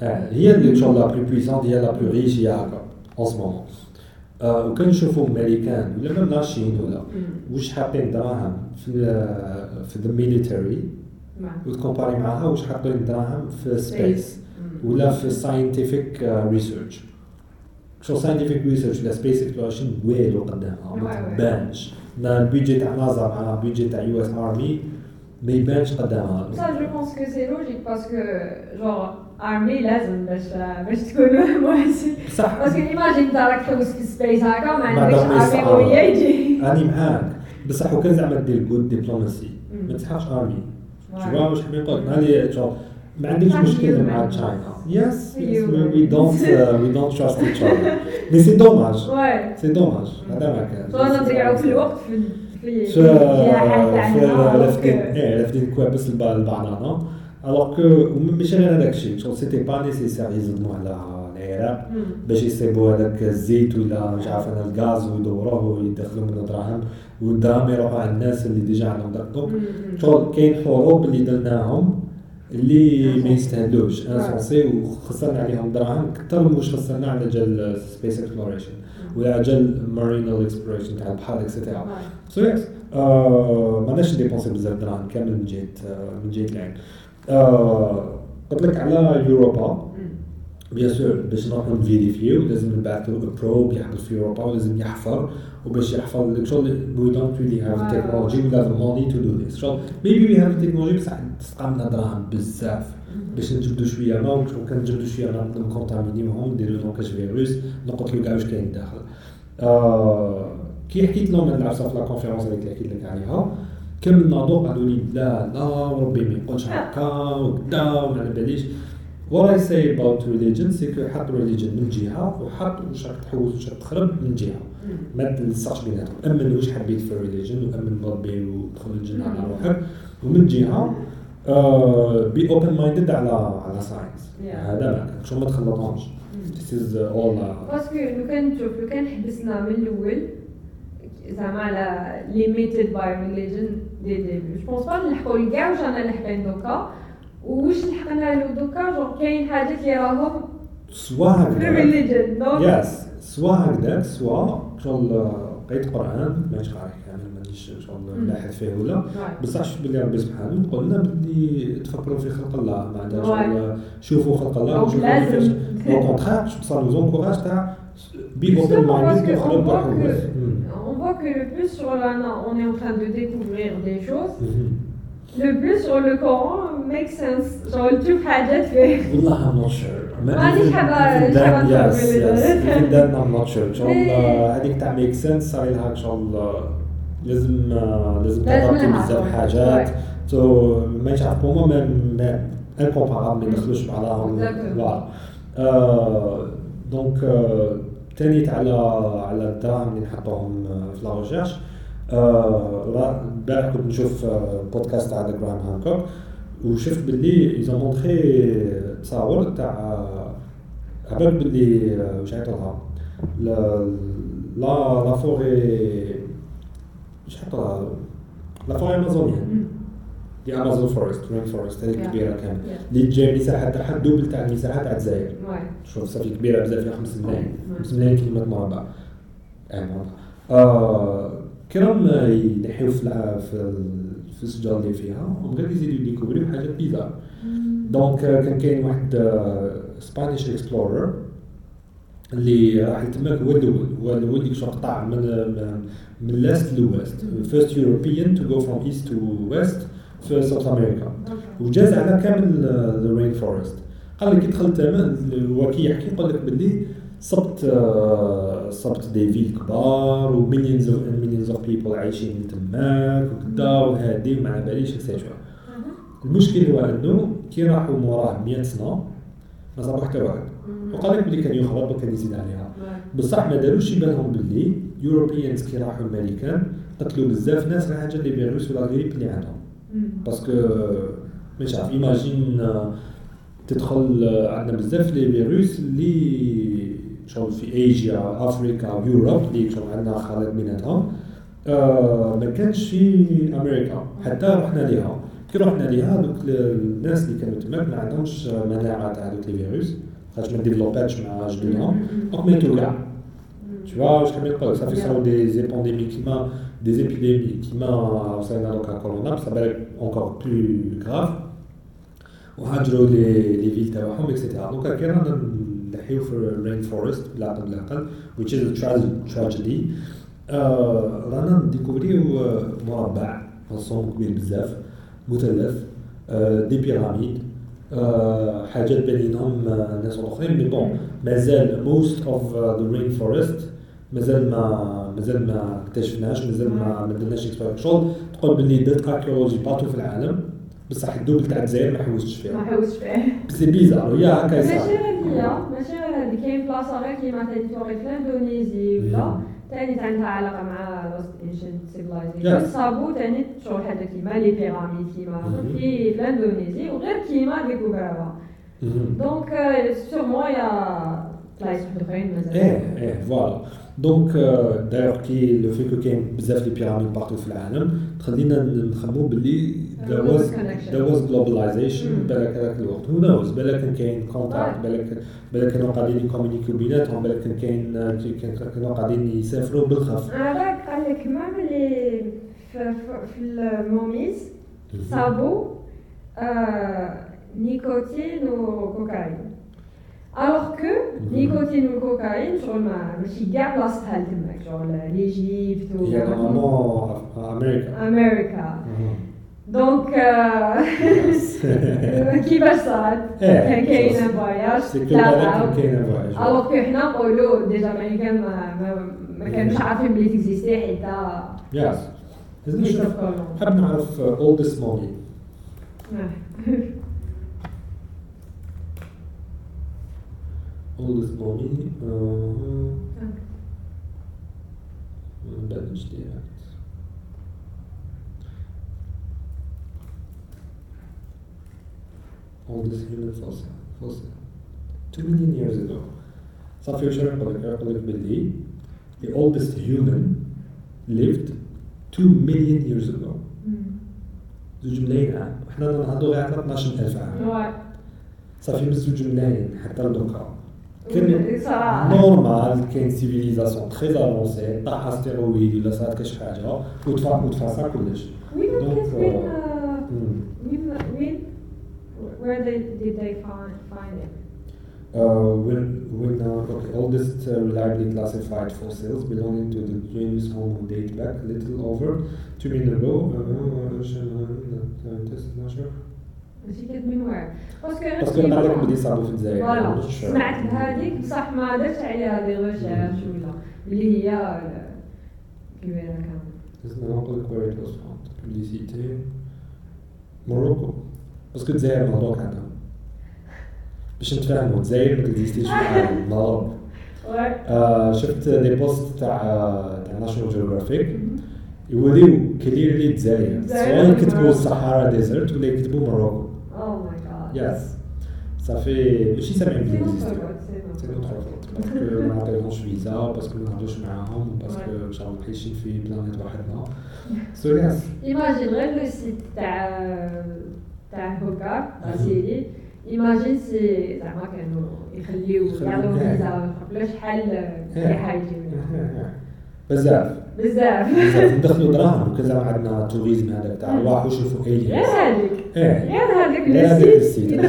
آه، هي اللي شغل la plus puissante هي la plus riche هي هكا en ce moment وكان نشوفوا أمريكان ولا même لا الصين ولا. واش حاطين دراهم في في the military. وتكومباري معاها واش حاطين دراهم في space. ولا في scientific research so scientific research ولا space exploration والو قدامها واي ما. تبانش. ما ال budget تاع نازا مع ال budget تاع US Army ما يبانش قدامها. Ça, je pense que c'est logique parce que, genre, armée لازم باش باش تكون مواسي صح. parce que imagine راك تحوس في space هكا ما عندكش armée. قويه يجي راني معاك. بصح وكان زعما دير good diplomacy مم. ما تسحقش army ouais. so واش حبي نقول ما عنديش مشكل مع human. China yes Human. we don't we don't trust each other mais c'est dommage ouais c'est dommage هذا ما كان so أنا نضيعوا في الوقت في في في كوابس الب- البنانه alors que ماشي غير هذاك الشيء شغل c'était pas nécessaire يزدموا على العراق باش يصيبوا هذاك الزيت ولا مش عارف أنا الغاز ويدوروه ويدخلوا منه دراهم والدراهم يروحوا على الناس اللي déjà عندهم donc شغل كاين حروب اللي درناهم اللي ما يستاهلوش. insensé وخسرنا عليهم دراهم أكثر من واش خسرنا على جال space exploration ولا على جال marine exploration تاع البحر et cetera so yes ما عندناش نديبونسي بزاف دراهم كامل من جهة آه، من جهة العين آه، قلت لك على Europa bien sûr باش نروحو نفيريفيو لازم نبعثو probe يحبس في Europa ولازم يحفر. وباش يحفر لك شغل we don't really have technology ولا the money to do this شغل maybe we have technology بصح تسقى دراهم بزاف باش نجبدو شوية ما وكان نجبدو شوية ما نكونتامينيوهم نديرو لهم كاش فيروس نقتلو كاع واش كاين داخل آه كي حكيت لهم هاد العفسه في la conférence اللي حكيت لك عليها كامل الناظور قالوا لي لا لا ربي ما يقولش هكا وكدا وما على باليش What I say about religion c'est que حط religion من جهة وحط واش راك تحوس واش راك تخرب من جهة. ما تلصقش بيناتهم امن واش حبيت في religion وامن بربي ودخل الجنة على روحك. ومن جهة be open-minded على على science. هذا ما كان so ما تخلطهمش This is all parce que لو كان نشوف لو كان حبسنا من الأول زعما على limited by religion dès le début je pense pas نلحقوا ل كاع واش رانا لاحقين دوكا وواش لحقنا له دوكا جونغ كاين حاجات اللي راهم سوا هكذا yes سوا هكذاك سوا. شغل قريت قرآن ماشي قاري كامل مانيش شغل لاحظ فيه ولا. بصح شفت بلي ربي سبحانه يقول لنا بلي تفكروا في خلق الله معناتها شغل شوفوا خلق الله وشوفوا كيفاش. أو كونتخار باش تصار زونكوراج تاع بي اوبن voit بروحه que on voit que le plus sur l'ANA, on est en train de découvrir des choses. Le plus sur le Coran makes sense. Genre, تشوف حاجات فيه. والله I'm not sure ما عنديش حابة- حابة يس يس then I'm not sure شغل إيه. هذيك تاع ميك سنس صار لها شغل لازم لازم لازم تغطي لها. بزاف حاجات. سو ما يعرف بوما ما ما incomparable ما يدخلوش بعضهم. voilà donc تانيت على على الدراهم اللي نحطوهم في la recherche آه، البارح كنت نشوف آه، بودكاست تاع ذا جراهام هانكوك وشفت باللي ils ont montré تصاور تاع باللي آه، واش عيطولها la la la forêt واش عيطولها la forêt amazonienne the Amazon forest rainforest هذيك Yeah. كبيرة كامل Yeah. اللي تجي مساحة تاعها double تاع المساحة تاع الجزائر. شوف صافي كبيرة بزاف فيها 5 ملايين. Ouais. 5 ملايين كيلومتر مربع. مربع. آه quand même ينحيو في في ال- في الشجر اللي فيها ومن غير يزيدوا يdécouvriو حاجات bizarres donc آه، كان كاين واحد Spanish explorer اللي راح تماك هو الأول هو الأول اللي شو قطع من من- من ال east لل west first European to go from east to west في South America وجاز على كامل ال rainforest قال لك كي دخلت هو كي يحكي يقول لك باللي صبت آه، صبت des villes كبار و millions millions of people عايشين تماك وكدا وهادي وما باليش et cetera المشكل هو إنه كي راحوا موراه 100 سنة ما صابوا حتى واحد. وقال لك بلي كان يخرب وكان يزيد عليها. بصح ما داروش بالهم باللي Europeans كي راحوا الماريكان قتلوا بزاف ناس على حاجة les virus ولا غريب اللي عندهم. parce que مش عارف imagine تدخل عندنا بزاف les virus اللي شغل في Asia Africa Europe اللي شغل عندنا خلط بيناتهم آه ما كانش في أمريكا حتى رحنا ليها كي رحنا ليها دوك ال- الناس اللي كانوا تماك ما عندهمش مناعه تاع دوك لي فيروس خاطر ما ديفلوباتش مع جبينهم دونك ماتوا كاع Tu vois, je connais pas, ça fait ça Yeah. des, des pandémies qui m'a, des épidémies qui m'a, ça donc à Corona, ça va être encore plus grave. وهاجروا لي لي فيل تاعهم اكسيتيرا دونك كي في الرين فورست بالعقل بالعقل which is a tra- tragedy. آه، رانا نديكوفريو مربع رسوم كبير بزاف مثلث آه، دي بيراميد. آه، حاجات بينهم ناس آخرين مي بون مازال موست اوف ذا رين فورست مازال ما مازال ما اكتشفناش مازال ما ما درناش اكسبيرينس شغل تقول باللي درت اركيولوجي بارتو في العالم بصح الدوبل تاع الجزائر ما حوستش ما فيها حوستش فيه سي بيزار هي هكا ماشي يصير هي ماشي غير هادي كاين بلاصه غير كيما تيتوري في الاندونيزي ولا تاني عندها علاقه مع lost ancient civilization. صابو تاني شغل حاجة كيما les pyramides كيما. في ال Indonésie وغير كيما découvrها مهم. donc sûrement y a بلايص وحدين مازال إيه إيه voilà donc d'ailleurs les le fait que كاين بزاف les pyramides partout في العالم تخلينا نخمو باللي there was Connection. there was globalization Mm. بالك هذاك الوقت who knows بالك كان كاين contact. بالك بالك كانوا قاعدين يcommuniquiو بيناتهم بالك كان كاين كان- كانوا قاعدين يسافروا بالخف هذاك قال لك ما ملي في, ال mummies صابو آه nicotine و cocaïne alors que Mhm. nicotine و cocaïne شغل ما ماشي كاع بلاصتها لتماك شغل ليجيبت هي normalement أمريكا أمريكا donc آه، كيفاش صارت إيه، كان كاين صح. voyage c'est que بالك كاين voyage alors que حنا نقولوا déjà الامريكان ما ما, ما كانوش عارفين بلي تexisti حتى yes لازم نشوف كريستوف كولومب حاب نعرف oldest mummy oldest mummy uh, بلاش direct oldest human fossil fossil. 2 million years ago صافي واش نقول لك نقول لك باللي the oldest human lived 2 million years ago. زوج ملايين عام وحنا نهضروا غير على 12000 عام صافي من زوج ملايين حتى لدوكا كان صراحة نورمال كاين سيفيليزاسيون تري افونسي طاح استيرويد ولا صارت كاش حاجه وتفا وتفاصا كلش وين دونك، كانت وين آه، مم. وين وين where they did they find find it Uh, when when uh, okay, oldest uh, reliably classified fossils belonging to the genus Homo date back a little over two million ago. Uh, uh, ماشي كانت من وين parce que أنا بلي صابوا في الجزائر voilà سمعت بهذيك بصح ما درتش عليها des recherches ولا اللي هي كبيره كامل لازم نقول لك. Publicité. موروكو باسكو الجزائر مغلوق عندها باش نتفاهموا الجزائر ما تكزيستيش في العالم آه شفت دي بوست تاع تاع ناشونال جيوغرافيك يوريو كليرلي الجزائر الجزائر سواء مغلوق. الصحراء ديزرت ولا يكتبوا موروكو أو ماي جاد يس صافي ماشي سامعين سي بلي نوتر اكزيستي فوت، سي سي نوتر نوتر فوت باسكو ما عطيناش فيزا باسكو ما نهضروش معاهم باسكو Ouais. ان شاء الله عايشين في بلانيت وحدنا So yes imagine غير le site تاع تاع هوكار تاع سيري imagine si زعما كانوا يخليو يخليو- يعطيو إيه. فيزا ولا شحال إيه. ريحه يجيو بزاف بزاف. بزاف. ندخلوا دراهم كذا عندنا tourisme هذا تاع أرواح وشوفوا غير aliens هذيك. إيه. غير هذاك غير هذاك ال site.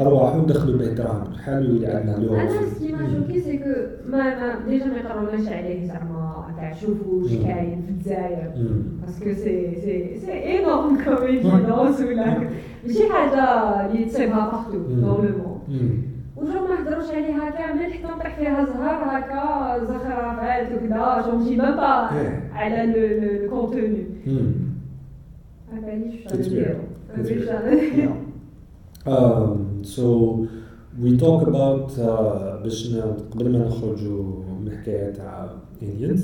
ارواح وندخلوا به دراهم. شحال يولي عندنا اليوم. أنا ce qui m' choqué c'est que ما déjà ما يقروناش عليه زعما. تاع شوفوا واش. كاين في الجزائر. parce que c'est c'est c'est énorme comme évidence ولا ماشي حاجة اللي تصيبها partout مم. dans le monde وجو ما هضروش عليها كامل حتى نطيح فيها زهر هكا زخرفات وكذا je ne sais même pas إيه. على le contenu. هكا. Um, so we talk about uh, باش قبل ما نخرجوا من الحكاية تاع aliens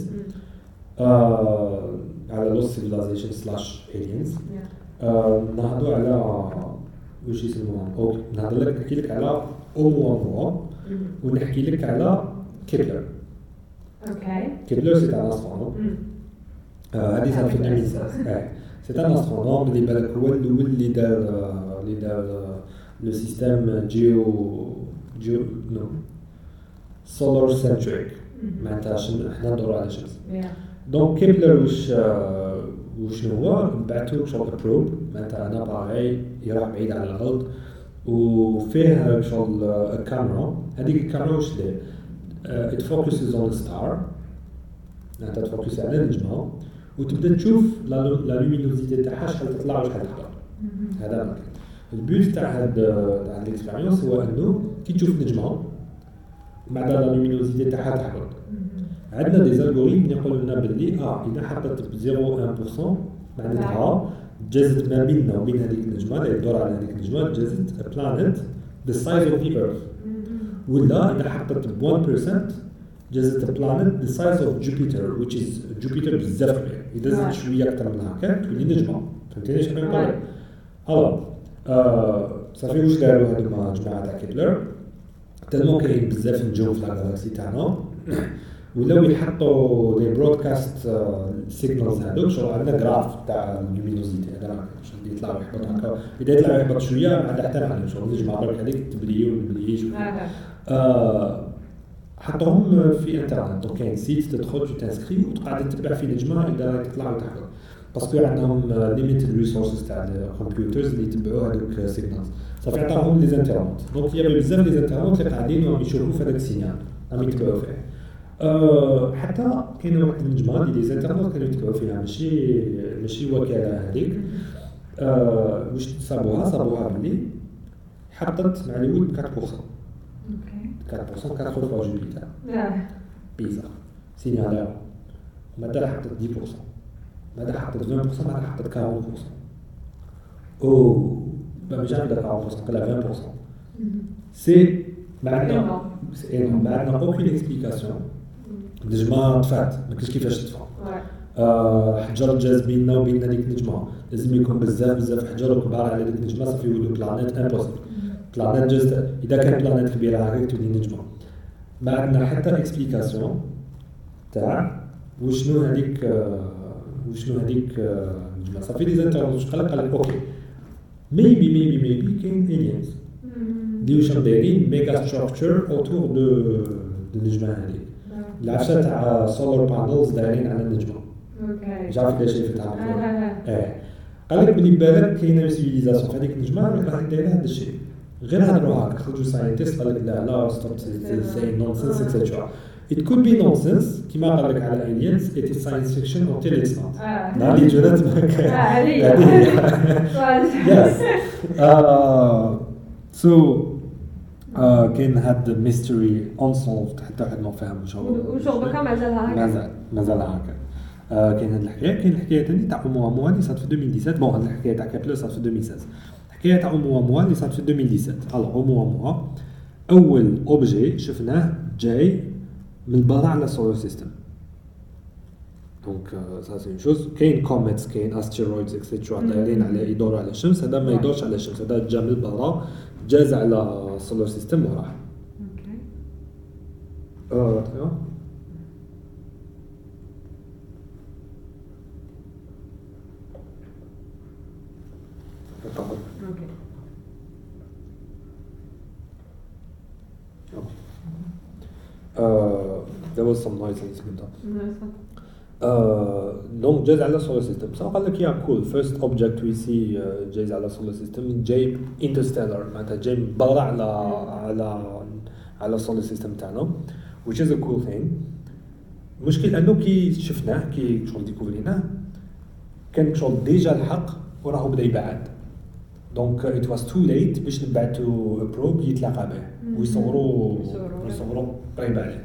uh, على lost civilization slash aliens uh, نهضروا على واش يسموها أو نهضر لك نحكي لك على أومواموا ونحكي لك على كيبلر. okay. كيبلر c'est un astronome هذه صارت في 2016 c'est un astronome اللي بالك هو الأول اللي دار اللي دار le système géo géo non. solar centric معناتها شن- إحنا ندوروا على الشمس donc كيبلر واش واش هو؟ بعثوا شغل probe معناتها أنا باغي يروح بعيد على الأرض. وفيه شغل كاميرا هذيك الكاميرا واش دير it focuses on star معناتها تفوكس على النجمة. وتبدأ تشوف la luminosité تاعها شحال تطلع وشحال تهبط هذا مكان ال but تاع هاد هاد ال expérience هو إنه كي تشوف نجمة بعد la luminosité تاعها تهبط عندنا des algorithmes يقولوا لنا باللي آه إذا حطت ب 0.1% معناتها جازت ما بيننا وبين هذيك النجمة اللي يدور على هذيك النجمة جازت planet the size of the earth ولا إذا حطت ب 1% جازت planet the size of Jupiter which is جوبيتر بزاف كبير إذا زدت شوية أكثر من هكا تولي نجمة. فهمتيني شنو نقول؟ alors صافي واش داروا هذوما جماعة تاع كيبلر؟ تلمو كاين بزاف الجو في ال galaxie تاعنا. ولاو يحطوا لي broadcast signals هذوك شغل عندنا graph تاع ال luminosité هذا شغل يطلع يحبط هكا. إذا يطلع يحبط شوية ما عندها حتى معنى شغل نجمة برك هذيك تبلي ومبليش حطوهم في انترنت donc كاين site تدخل tu t'inscris وتقعد تتبع في نجمه إذا تطلع وتحبط parce que عندهم limited resources تاع ال computers اللي يتبعوا هذوك signals صافي عطاهم les internautes donc يا بزاف les internautes اللي قاعدين يشوفوا في هذاك ال signal راهم يتبعوا فيه. أه حتى كاين واحد النجمه اللي les internautes كانوا يتبعوا فيها ماشي ماشي وكاله هذيك. أه واش صابوها صابوها بلي حطت مع الود 4% okay. 4% 4 fois جوبيتر bizarre signal ماذا حطت 10% ماذا حطت 20% ماذا حطت 40% أو ما جاب داك 40% قال 20% c'est ما عندنا ما عندنا aucune explication النجمه طفات ما كاينش كيفاش تطفى حجر جاز بيننا وبين هذيك النجمة. لازم يكون بزاف بزاف حجر كبار على هذيك النجمة صافي يولوا planète impossible planète جاز إذا كان planète كبيرة هكاك تولي نجمة. ما عندنا حتى explication تاع وشنو هذيك وشنو هذيك النجمه صافي les internautes قال لك قال لك okay. maybe maybe maybe كاين aliens اللي واش دايرين mega structure autour de النجمه هذيك العشاء تاع solar panels دايرين على النجمه okay جعرف ليش شفتها إيه. قال لك بلي بالك كاينة civilisation في هذيك النجمة راهي دايره هذا الشيء. غير هضروا هكا خرجوا scientists قال لك لا لا stop c'est nonsense etcetera It could be nonsense كيما قال لك على aliens it is science fiction until it's not. نهار اللي جرات Yes. So كاين هاد mystery unsolved حتى واحد ما فاهم شغل وشغل بكا مازالها هكا مازال هكا كاين هاد الحكاية كاين الحكاية ثاني تاع اوموا اللي صارت في 2017 bon هاد الحكاية تاع كابلر صارت في 2016 الحكاية تاع اوموا اللي صارت في 2017 alors اوموا أول objet شفناه جاي من برا على ال solar system donc ça c'est chose كاين comets كاين asteroids etcetera دايرين على يدوروا على الشمس. هذا ما يدورش على الشمس. هذا جا من برا جاز على السولار سيستم وراح اوكي اه اوكي Uh, there was some noise in the second donc جاز على ال solar system صح قال لك yeah cool first object we see جايز على ال solar system جاي interstellar معناتها جاي من برا على على على ال solar system تاعنا which is a cool thing. المشكل إنه كي شفناه كي شغل découvrيناه كان شغل déjà الحق وراه بدأ يبعد. donc it was too late باش نبعثوا probe يتلاقى به. ويصوروا ويصوروا قريب عليه.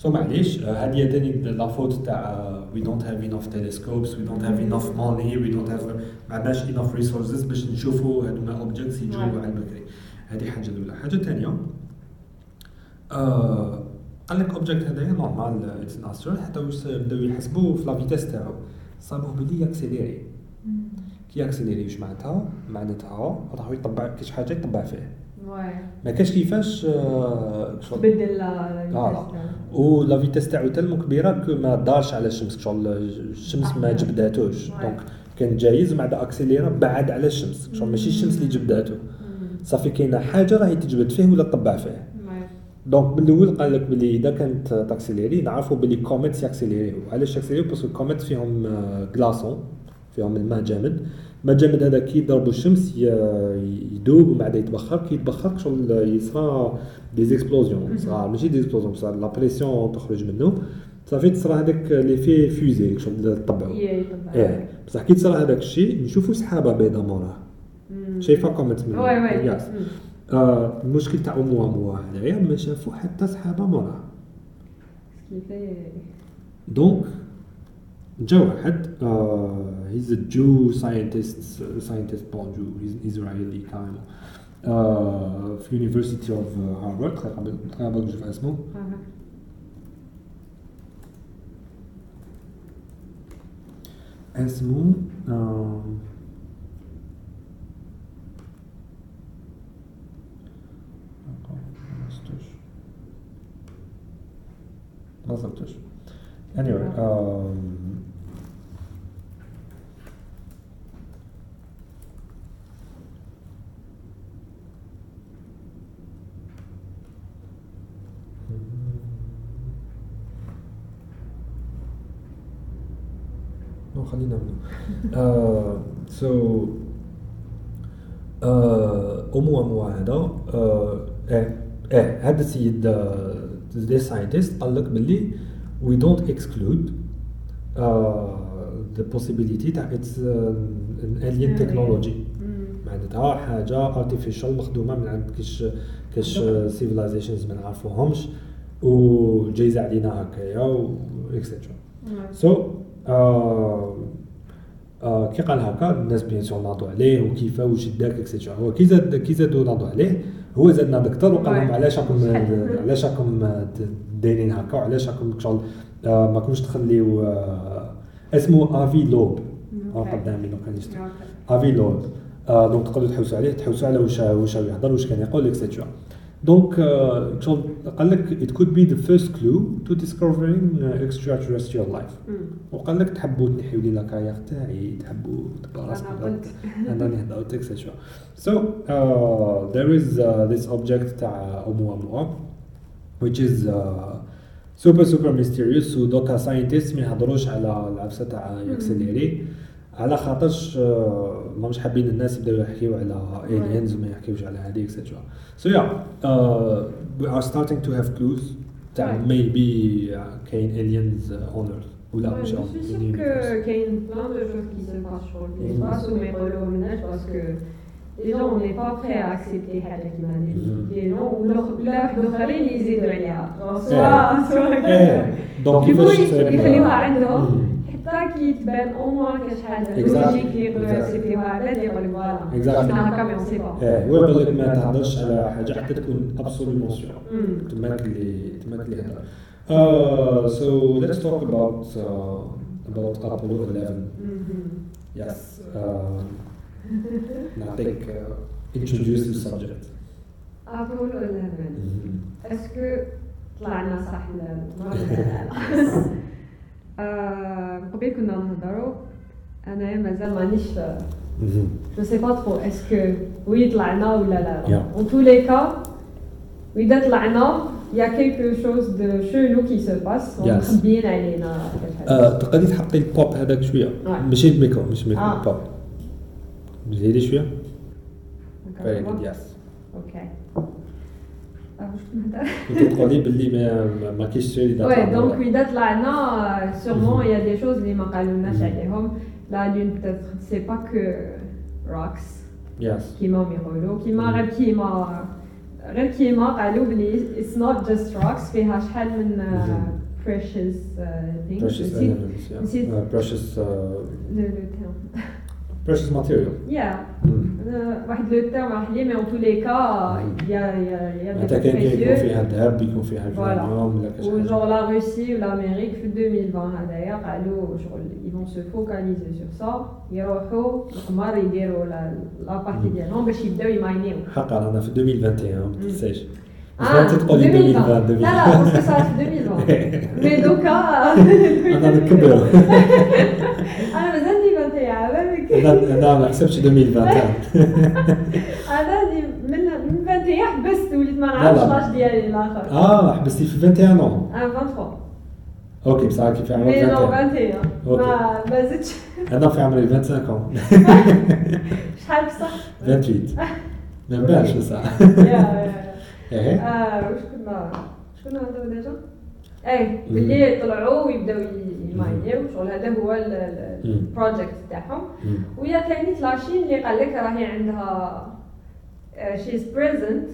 so معليش هذه ثاني la faute تاع we don't have enough telescopes we don't have enough money we don't have ما عندناش enough resources باش نشوفوا هذوما objects يجوا على البكري. هذه حاجة الأولى. حاجة ثانية آه قال لك object هذايا normal it's an astral حتى واش بداو يحسبوا في la vitesse تاعو. صابوه بلي يaccélérer كي يaccélérer واش معناتها؟ معناتها راهو يطبع كاش حاجة يطبع فيه ما كاش كيفاش تبدل لا و la vitesse تاعو tellement كبيره كو ما دارش على الشمس شغل الشمس ما جبداتوش donc كان جايز ومن بعد accéléra بعد على الشمس. شغل ماشي الشمس اللي جبداتو صافي كاينة حاجة راهي تجبد فيه ولا تطبع فيه. donc من الأول قال لك بلي إذا كانت تaccélérer نعرفوا بلي كوميتس ياكسيليريو علاش ياكسيليريو باسكو الكوميتس فيهم glaçons فيهم الماء جامد. الماء جامد هذا كي يضربوا الشمس يدوب ومن بعد يتبخر. كي يتبخر شغل يصرى des explosions صرا ماشي des explosions صرا la pression تخرج منه. صافي تصرى هذاك لي في فيزي شغل طبعوا إيه. بصح كي تصرى هذاك الشيء نشوفوا سحابة بيضاء موراه شايفة كومنت من وي وي. ياس آه المشكل تاع موا موا هنايا ما شافوا حتى سحابة موراه دونك جا واحد هيز جو ساينتست ساينتست بون جو اسرائيلي كاريمون في يونيفرسيتي اوف هارفارد قبل نشوف اسمه اسمه ما صرتش anyway um, نو خلينا منه سو امو امو هذا إيه إيه هذا السيد دي ساينتست قال لك باللي don't exclude uh, the possibility تاع uh, an alien technology. معناتها حاجة artificial مخدومة من عند كاش كاش civilizations ما نعرفوهمش وجايزة علينا هكايا و اكسترا سو كي قال هكا الناس بيان سور ناضوا عليه وكيف واش داك اكسترا هو كي زاد كي زادوا ناضوا عليه هو زادنا دكتور وقال لهم علاش راكم علاش راكم دايرين هكا وعلاش راكم شغل ما كنتش تخليو اسمه افي لوب قدامي لو كان افي لوب دونك تقدروا تحوسوا عليه تحوسوا على واش واش يهضر واش كان يقول اكسترا قال لك it could be the first clue to discovering extraterrestrial life. وقال لك تحبوا تنحيوا لي la carrière تاعي تحبوا تبقى راسكم أنا هضرت اكسترا so uh, there is uh, this object تاع اوموا which is uh, super super mysterious. ودوكا scientists ما يهضروش على العفسة تاع يaccélérer على خاطرش ماهمش حابين الناس يبداو يحكيو على aliens وما يحكيوش على هذه اكسترا so yeah uh, we are starting to have clues تاع maybe uh, كاين aliens on earth ولا مش une- plein de choses qui se passent sur l'espace ou mes ménage parce que déjà on n'est pas prêt à accepter حاجة كيما هذه Mhm. des gens ou leur- لا الآخرين يزيدوا عليها إيه. سواء إيه دونك يخليوها عندهم كي تبان أو موان Exactly. لوجيك. سيتي اللي يقول فوالا Exactly. حنا هكا مي اون سي با إيه هو يقول لك ما تهضرش على حاجة حتى تكون ابسولومون سيور تماك اللي تماك اللي so let's talk about uh, about Apollo 11. Yes. Uh, نعطيك introduce the subject. ابولو 11 Mhm. اسكو طلعنا صح ولا لا آه، قبل كنا نهضروا انايا مازال مانيش Mhm. جو سي با ترو اسكو وي طلعنا ولا لا Yeah. اون تو لي كا واذا طلعنا يا كيلكو شوز دو شلو كي سو باس Yes. مخبيين علينا كاش حاجة. آه، تقدري تحطي البوب هذاك شوية Ouais. ماشي الميكرو مش الميكرو آه. البوب زيدي شوية D'accord, فيري c'est جود bon يس أوكي آه، واش كنت نهضر كنت تقولي باللي ما ما- ما كاينش شيء اللي Ouais, donc إذا طلعنا sûrement il y a des choses اللي ما قالولناش عليهم la lune peut-être c'est pas que rocks yes كيما يقولوا كيما غير كيما غير كيما قالوا بلي it's not just rocks فيها شحال من uh, Mhm. precious uh, things precious نسيت elements yeah. نسيت- Uh, precious uh, le le terme precious material. Yeah. Mm. euh, واحد لو terme راح لي mais en tous les cas il y a il y a il y a des معناتها كاين كاين يكون précieux فيها ذهب يكون فيها Voilà. جرانيوم ولا كاش majeure حاجة la Russie ولا Amérique في 2020 هذايا قالوا شغل ils vont se focaliser sur ça. يروحوا القمر يديروا la la partie مم. ديالهم باش يبداو يmineيو حقا أنا في 2021 ما تنساش آه، بغيتي تقولي 2020 لا لا parce que صارت في 2020 mais دوكا أنا نكبر أنا مازال دي 21 أنا ما حسبتش 2021 أنا من من 21 حبست وليت ما لا، نعرفش لا. لاش ديالي الآخر. آه حبستي في 21 non أنا 23 okay بصح كي في عمري mais non 21 21 okay. ما ما زدتش. أنا في عمري 25 شحال بصح؟ 28 ما نبانش بصح. يا- يا إيه. آه واش كنا كنا نهضروا déjà؟ اي باللي طلعوا ويبداو يmineيو شغل هذا هو. ال projet تاعهم. ويا كانت la Chine اللي قال لك راهي عندها She's present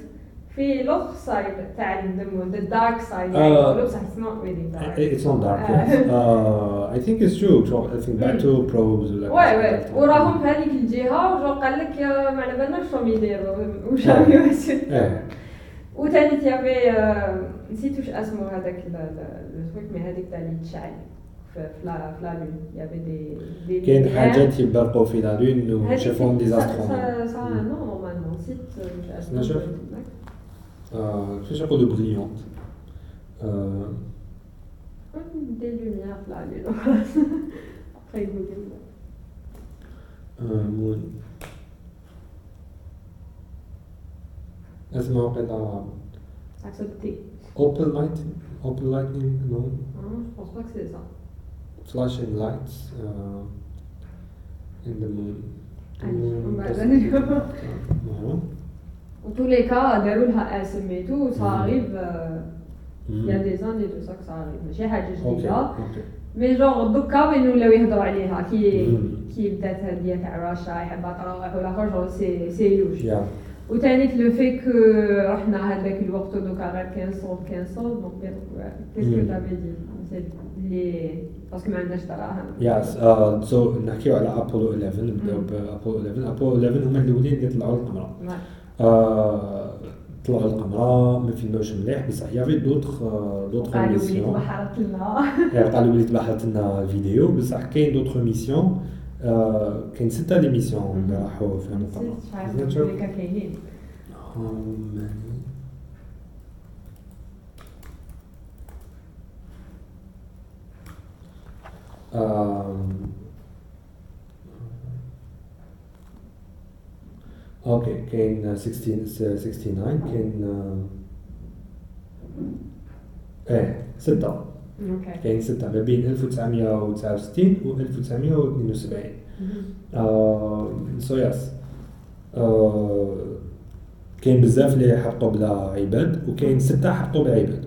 في l'autre side تاع ال moon the dark side آه. بصح it's not really dark It's not dark. Yes. Uh, I think it's true. So I think back to probes. ولا oui oui وراهم في هذيك الجهة وجو قال لك ما على بالناش شلون يديروا واش راهم يواسوا إيه وثاني تيافي آه، نسيت واش اسمو هذاك ال trucs mais هذيك تاع اللي تشعل في في la في la lune y avait des des كاين lumières. حاجات يبرقوا في la lune هذيك وشافوهم des sa- astronomes ça ça non normalement نسيت واش اسمو نشوف. كيفاش يقولوا brillantes des lumières في la lune après Google moon is موقع the open light open light no آه اوپن لايت فلاش ان لايت ان ذا مون وطول كا داروا لها اسميتو صاريف يا دي زاني دو ساك صاريف ماشي حاجة جديده مي جونغ دوكا وينو لو يهضروا عليها كي كي بدات هذه تاع راشا يحبها تروح وثاني لو في كو رحنا هذاك الوقت دوكا غير كانسول كانسول دونك qu'est-ce que. t'avais des les parce que ما عندناش دراهم. Uh, so نحكيو على ابولو 11 نبداو بابولو 11 ابولو 11 هما الأولين اللي طلعوا للقمر Ouais. آه، طلعوا للقمر ما فيلموش مليح بصح y avait d'autres d'autres قالوا لي missions تبحرت لنا قالوا لي تبعثت لنا الفيديو بصح كاين d'autres missions كاين ستة les missions اللي راحوا في القمر نسيت شحال بدنا نشوف. اللي كاينين How many? Um, أوكي كاين 16 69 كاين إيه ستة كاين ستة ما بين 1969 و 1972 so yes كاين بزاف اللي حطوا بلا عباد وكاين ستة حطوا بعباد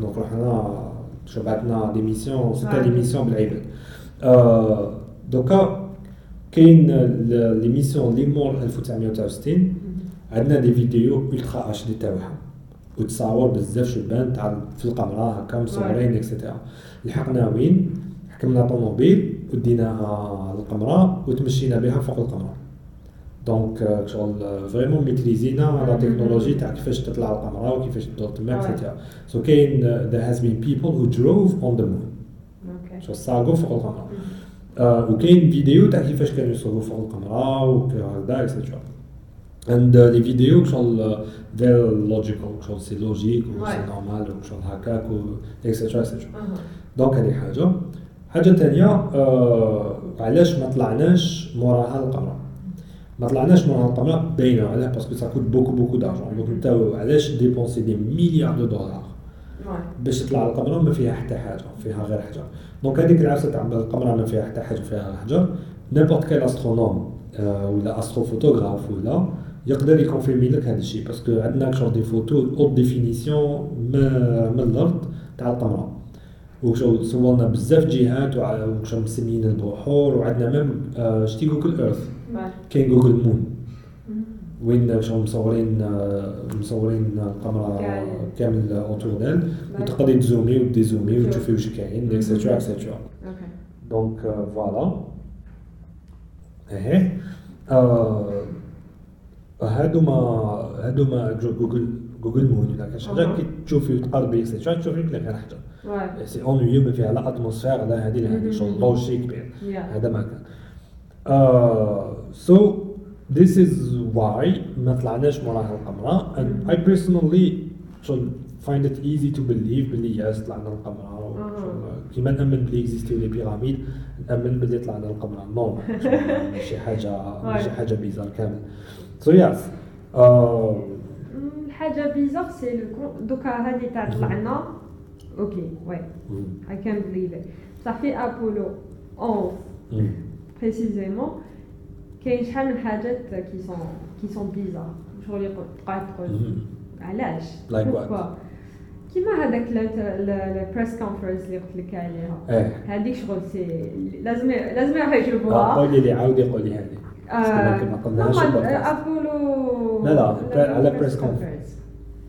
donc رحنا شو بعثنا des missions ستة آه. les missions بالعباد آه، دوكا كاين les missions اللي مور 1969 عندنا des vidéos ultra HD تاعهم وتصاور بزاف شبان تاع في القمرة هكا مصورين et cetera لحقنا وين؟ حكمنا طوموبيل وديناها للقمرة وتمشينا بها فوق القمرة. donc شغل vraiment maîtris ينا la technologie تاع كيفاش تطلع القمرة وكيفاش تدور تما. et cetera so كاين there has been people who drove on the moon. OK شغل ساقوا فوق القمرة آه، وكاين فيديو تاع كيفاش كانوا يصوروا فوق القمرة وهكذا et cetera and les vidéos شغل very logical شغل c'est logique c'est. normal وشغل هكاك و et cetera et cetera أها. donc هذه حاجة حاجة تانية آه علاش ما طلعناش موراها القمرة؟ ما طلعناش موراها القمرة باينة علاه parce que ça coûte beaucoup beaucoup d'argent donc انت علاش dépenser des milliards de dollars. باش تطلع القمرة ما فيها حتى حاجة فيها غير حجر donc هذيك العرسة تاع القمرة ما فيها حتى حاجة فيها غير حجر n'importe quel astronome ولا astrophotographe ولا يقدر ي confirmer لك هذا الشيء parce que عندنا شغل des photos haute définition من الأرض تاع القمرة وشغل صورنا بزاف جهات وشغل مسميين البحور وعندنا même آه شتي Google Earth. كاين Google Moon. وين شغل مصورين آه، مصورين القمرة كامل. autour d'elle. وتقدري ت zoomer و dézoomer شوف. وتشوفي واش كاين. et cetera et cetera OK donc voilà إيه آه، هادوما هادوما Goo- Google Google Moon ولا كاش حاجة. كي تشوفي وتقربي et cetera تشوفي بلا غير حاجة Ouais. c'est ennuyeux ما فيها لا atmosphère لا هادي لا هادي. شغل لوجي كبير. هذا ما كان so this is why ما طلعناش موراها القمرة and I personally شغل find it easy to believe بلي yes طلعنا القمرة أها. كيما نأمن بلي exist يو les pyramides نأمن بلي طلعنا القمرة no ماشي حاجة ماشي. حاجة bizarre كامل yes آه، Hmm, الحاجة bizarre c'est le دوكا هذه تاع طلعنا OK oui I can believe بصح في ابولو 11 précisément كاين شحال من حاجات qui sont qui sont bizarres شغل تقعد تقول علاش؟ كيما هذاك ال press conference اللي قلت لك عليها هذيك شغل c'est لازم لازم يروحوا قولي لي عاودي قولي هذه ما قلناهاش normal، ال podcast. ابولو لا، لا، على press conference.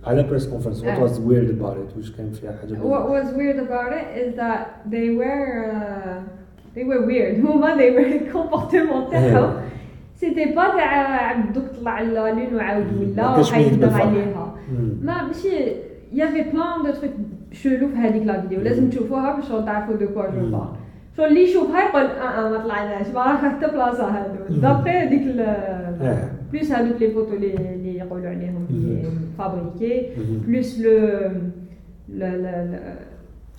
على press conference what آه. was weird about it واش كان فيها حاجة What was weird about it is that they were uh, they were weird. هما they were ال comportement تاعهم c'était pas تاع عبد دوك طلع la lune وعاود ولا ما بالفرح. عليها. ما ماشي y avait plein de trucs شلو في هذيك la vidéo لازم تشوفوها باش تعرفوا de quoi je. parle اللي يشوفها يقول آه آه ما طلعناش ما راح حتى بلاصه هادو. d'après هذيك plus هذوك les photos اللي اللي يقولوا عليهم. fabriquées. plus le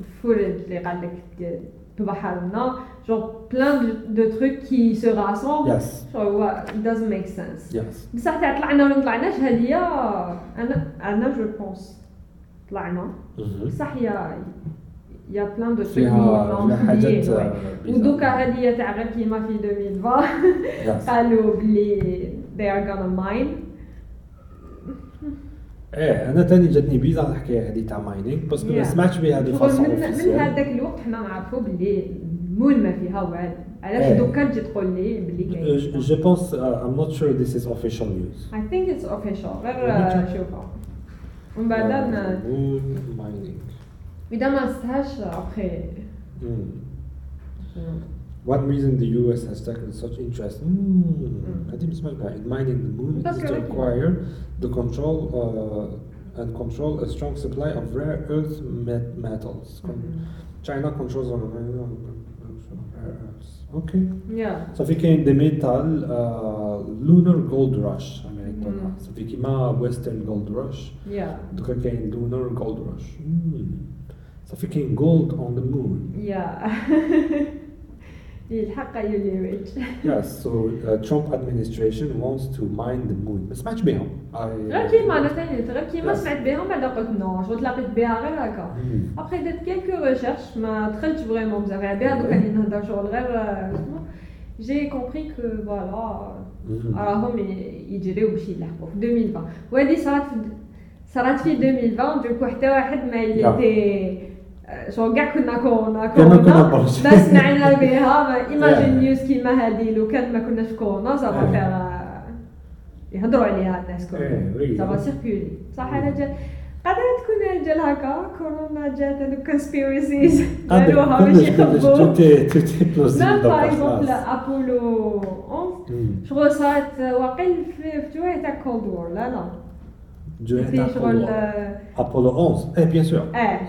الفرد اللي قال لك تبحر لنا genre plein de, de trucs qui se rassemblent. yes genre what it doesn't make sense. yes بصح تاع طلعنا ولا ما طلعناش هذه أنا أنا je pense طلعنا بصح y a trucs فيها فيها حاجات آه، bizarre. ودوكا هذه تاع غير كيما في 2020 yes. قالوا بلي they are gonna mine. إيه أنا تاني جاتني bizarre الحكاية هذه تاع mining parce que ما. سمعتش بها de façon من, من هذاك الوقت حنا نعرفوا بلي ال moon ما فيها والو. علاش إيه. دوكا تجي تقول لي بلي كاين؟ جو بونس ام نوت شور ذيس از اوفيشال نيوز I think it's official. غير شوفها ومن بعد ن- ماينينغ اذا ما استهاش ابخي One reason the US has taken such interest mm, هذه ما سمعت بها in mining the moon That's is to correct. acquire the control uh, and control a strong supply of rare earth met metals. China controls on rare earths. Okay. يا صافي كاين des métaux lunar gold rush أمريكا مم. ça fait كيما western gold rush yeah دوكا كاين lunar gold rush ça fait كاين gold on the moon اللي يلحق يولي rich Yes, so uh, Trump administration wants to mine the moon. ما سمعتش بهم. I- غير كيما أنا ثاني غير كيما Yes. سمعت بها بعد قلت non شغل تلاقيت بها غير هكا مم. ابخي درت quelques recherches ما دخلتش vraiment بزاف يعني بها دوكا اللي نهضر شغل غير آه، اسمه j'ai compris que voilà مم. راهم ي- يجريو باش يلحقوا في 2020 وهذه صارت في صارت في 2020 donc حتى واحد ما Yeah. يتي شغل كاع كنا كورونا كنا كنا كورونا. برج. ما سمعنا بها imagine. news كيما هذه لو كان ما كناش كورونا ça va. فيها يهضروا عليها الناس. كلهم. ça va circuler صح أنا جا قادرة تكون جا هكا؟ كورونا جات هذوك conspiracies داروها باش يخبوا ميم par exemple. ابولو 11 مم. شغل صارت واقيل في جوية تاع Cold War لا لا. جوي في تاع أبولو- آه، ابولو 11 إيه bien sûr إيه.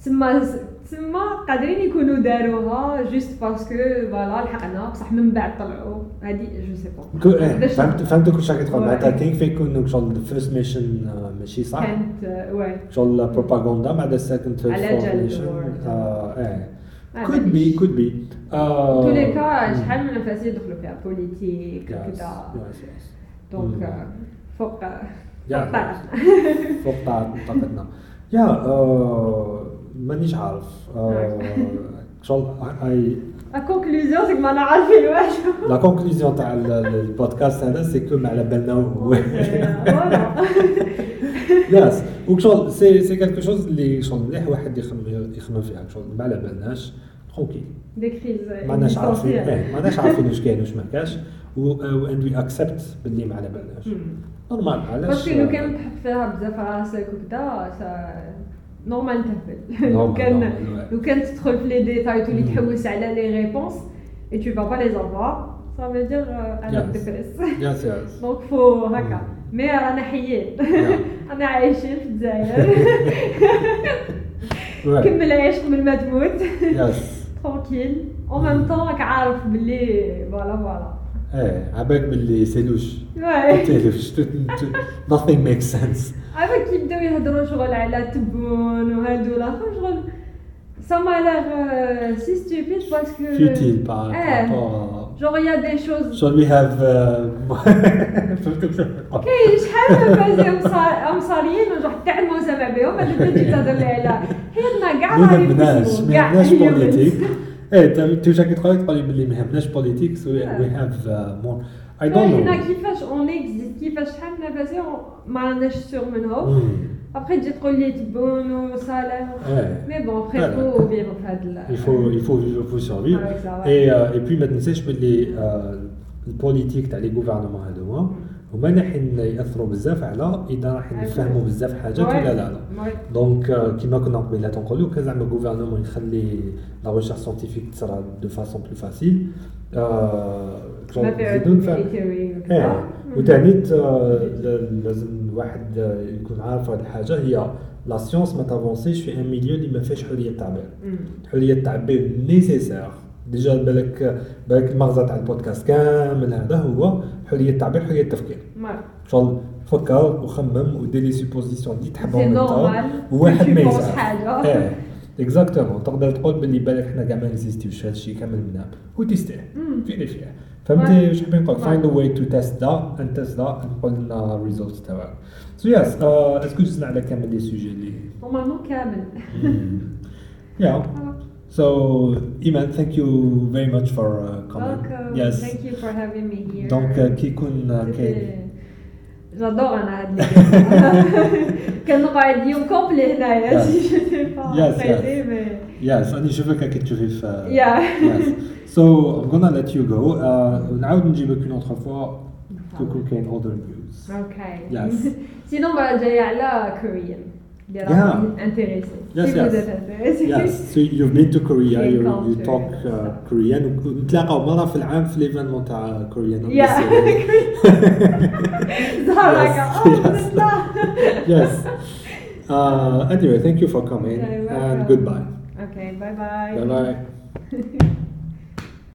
تسمى تسمى قادرين يكونوا داروها juste parce que voilà لحقنا بصح من بعد طلعوا. هذه je sais pas إيه، فهمت فهمت كل شيء راك تقول Ouais. معناتها كاين فين يكون شغل ال first mission ماشي صح؟ كانت oui. شغل بروباغندا بعد ال second third ولا fourth mission. إيه. could be. could be tous les cas شحال من نفاس يدخلوا فيها؟ بوليتيك كذا donc فوق فوق طاقة. فوق طاقتنا. يا آه، مانيش عارف. آه، شغل اي la conclusion c'est que ما عارفين واش la conclusion تاع ال- ال- البودكاست هذا c'est que ما على بالنا هو yes وشغل c'est c'est quelque chose اللي شغل مليح واحد يخمم يخمم فيها شغل ما على بالناش tranquille ما عندناش عارفين ما عندناش عارفين واش كاين واش ما كاش and we accept باللي ما على بالناش normal علاش parce que لو كان تحط فيها بزاف راسك وكذا normal تهبل لو normal، كان نورمال، ouais. لو كان تدخل في les détails تولي Mm. تحوس على les réponses et tu vas pas les avoir ça veut dire أنا Yes. dépress yes yes donc faut هكا Mm. mais رانا حيين Yeah. رانا عايشين في الجزائر كمل عيشك من ما تموت yes tranquille en même temps راك عارف باللي voilà voilà إيه عباك باللي سيلوش واي تيلوش nothing makes sense. كي يبداو يهضروا شغل على تبون وهادو الآخر شغل سما لاغ c'est stupide parce que futile par Eh. rapport جوغ يا دي شوز we have uh, فهمتك كاين شحال من فازي امصاريين عاد ما سامع بهم هذا تجي تهضر لي على حياتنا كاع ما راهي يهمناش ما. بوليتيك إيه انت توجا كي تقول تقول لي باللي ما يهمناش بوليتيك سو وي هاف مور اي دونت حنا نو كيفاش اون اكزيست كيفاش شحال من فازي ما راناش سيغ منهم ابخي تجي تقول لي تبون وصالح إيه مي بون ابخي لا، لا. فو فيفر في هاد il faut il faut il faut survivre. Avec ça, ouais. et euh, et puis ما تنساش باللي آه، البوليتيك تاع les gouvernements هذوما هما اللي رايحين يأثروا بزاف على إذا راح نفهموا بزاف حاجات ولا لا لا. donc كيما كنا قبيلة تنقولوا كان زعما ال gouvernement يخلي la recherche scientifique تصرا de façon plus facile وثاني لازم الواحد يكون عارف هذه الحاجة. هي la science ما تافونسيش في un milieu اللي ما فيهش حرية التعبير. حرية التعبير nécessaire déjà بالك بالك المغزى تاع البودكاست كامل هذا هو حرية التعبير حرية التفكير. شغل فكر وخمم ودير les suppositions اللي تحبهم وواحد ما penses يزعل حاجة. إيه exactement تقدر تقول باللي بالك حنا كاع ما نزيستيوش هذا الشيء كامل منا وتيستيه. vérifier فهمتي واش حابين نقول. find a way to test the and test the نقول لنا ال results تاعك so yes est-ce que جزنا على كامل les sujets اللي normalement كامل. yeah. So, Iman, thank you very much for uh, coming. Welcome. Yes. Thank you for having me here. Donc, uh, كي يكون uh, كاين C'était- J'adore أنا هاد اللي كنقعد يوم complet هنايا Yes. c'est je sais pas Yes, yes. mais yes راني نشوفك كي تشوفي في Yeah. يس سو I'm gonna let you go. Uh, نعاود نجيبك une autre fois تكون كاين other news. أوكي Yes. سينو المره الجايه على كوريان اللي Yeah. راهم انتريسي Yes, سي yes. vous êtes intéressé Yes, so you've been to Korea, Korean you, you culture. talk uh, Korean ونتلاقاو مرة في العام في ليفينمون تاع كوريان Yeah. زهرك Yes. oh yes. Uh, anyway, thank you for coming Yeah, you're and welcome. goodbye. Okay, bye bye. Bye bye.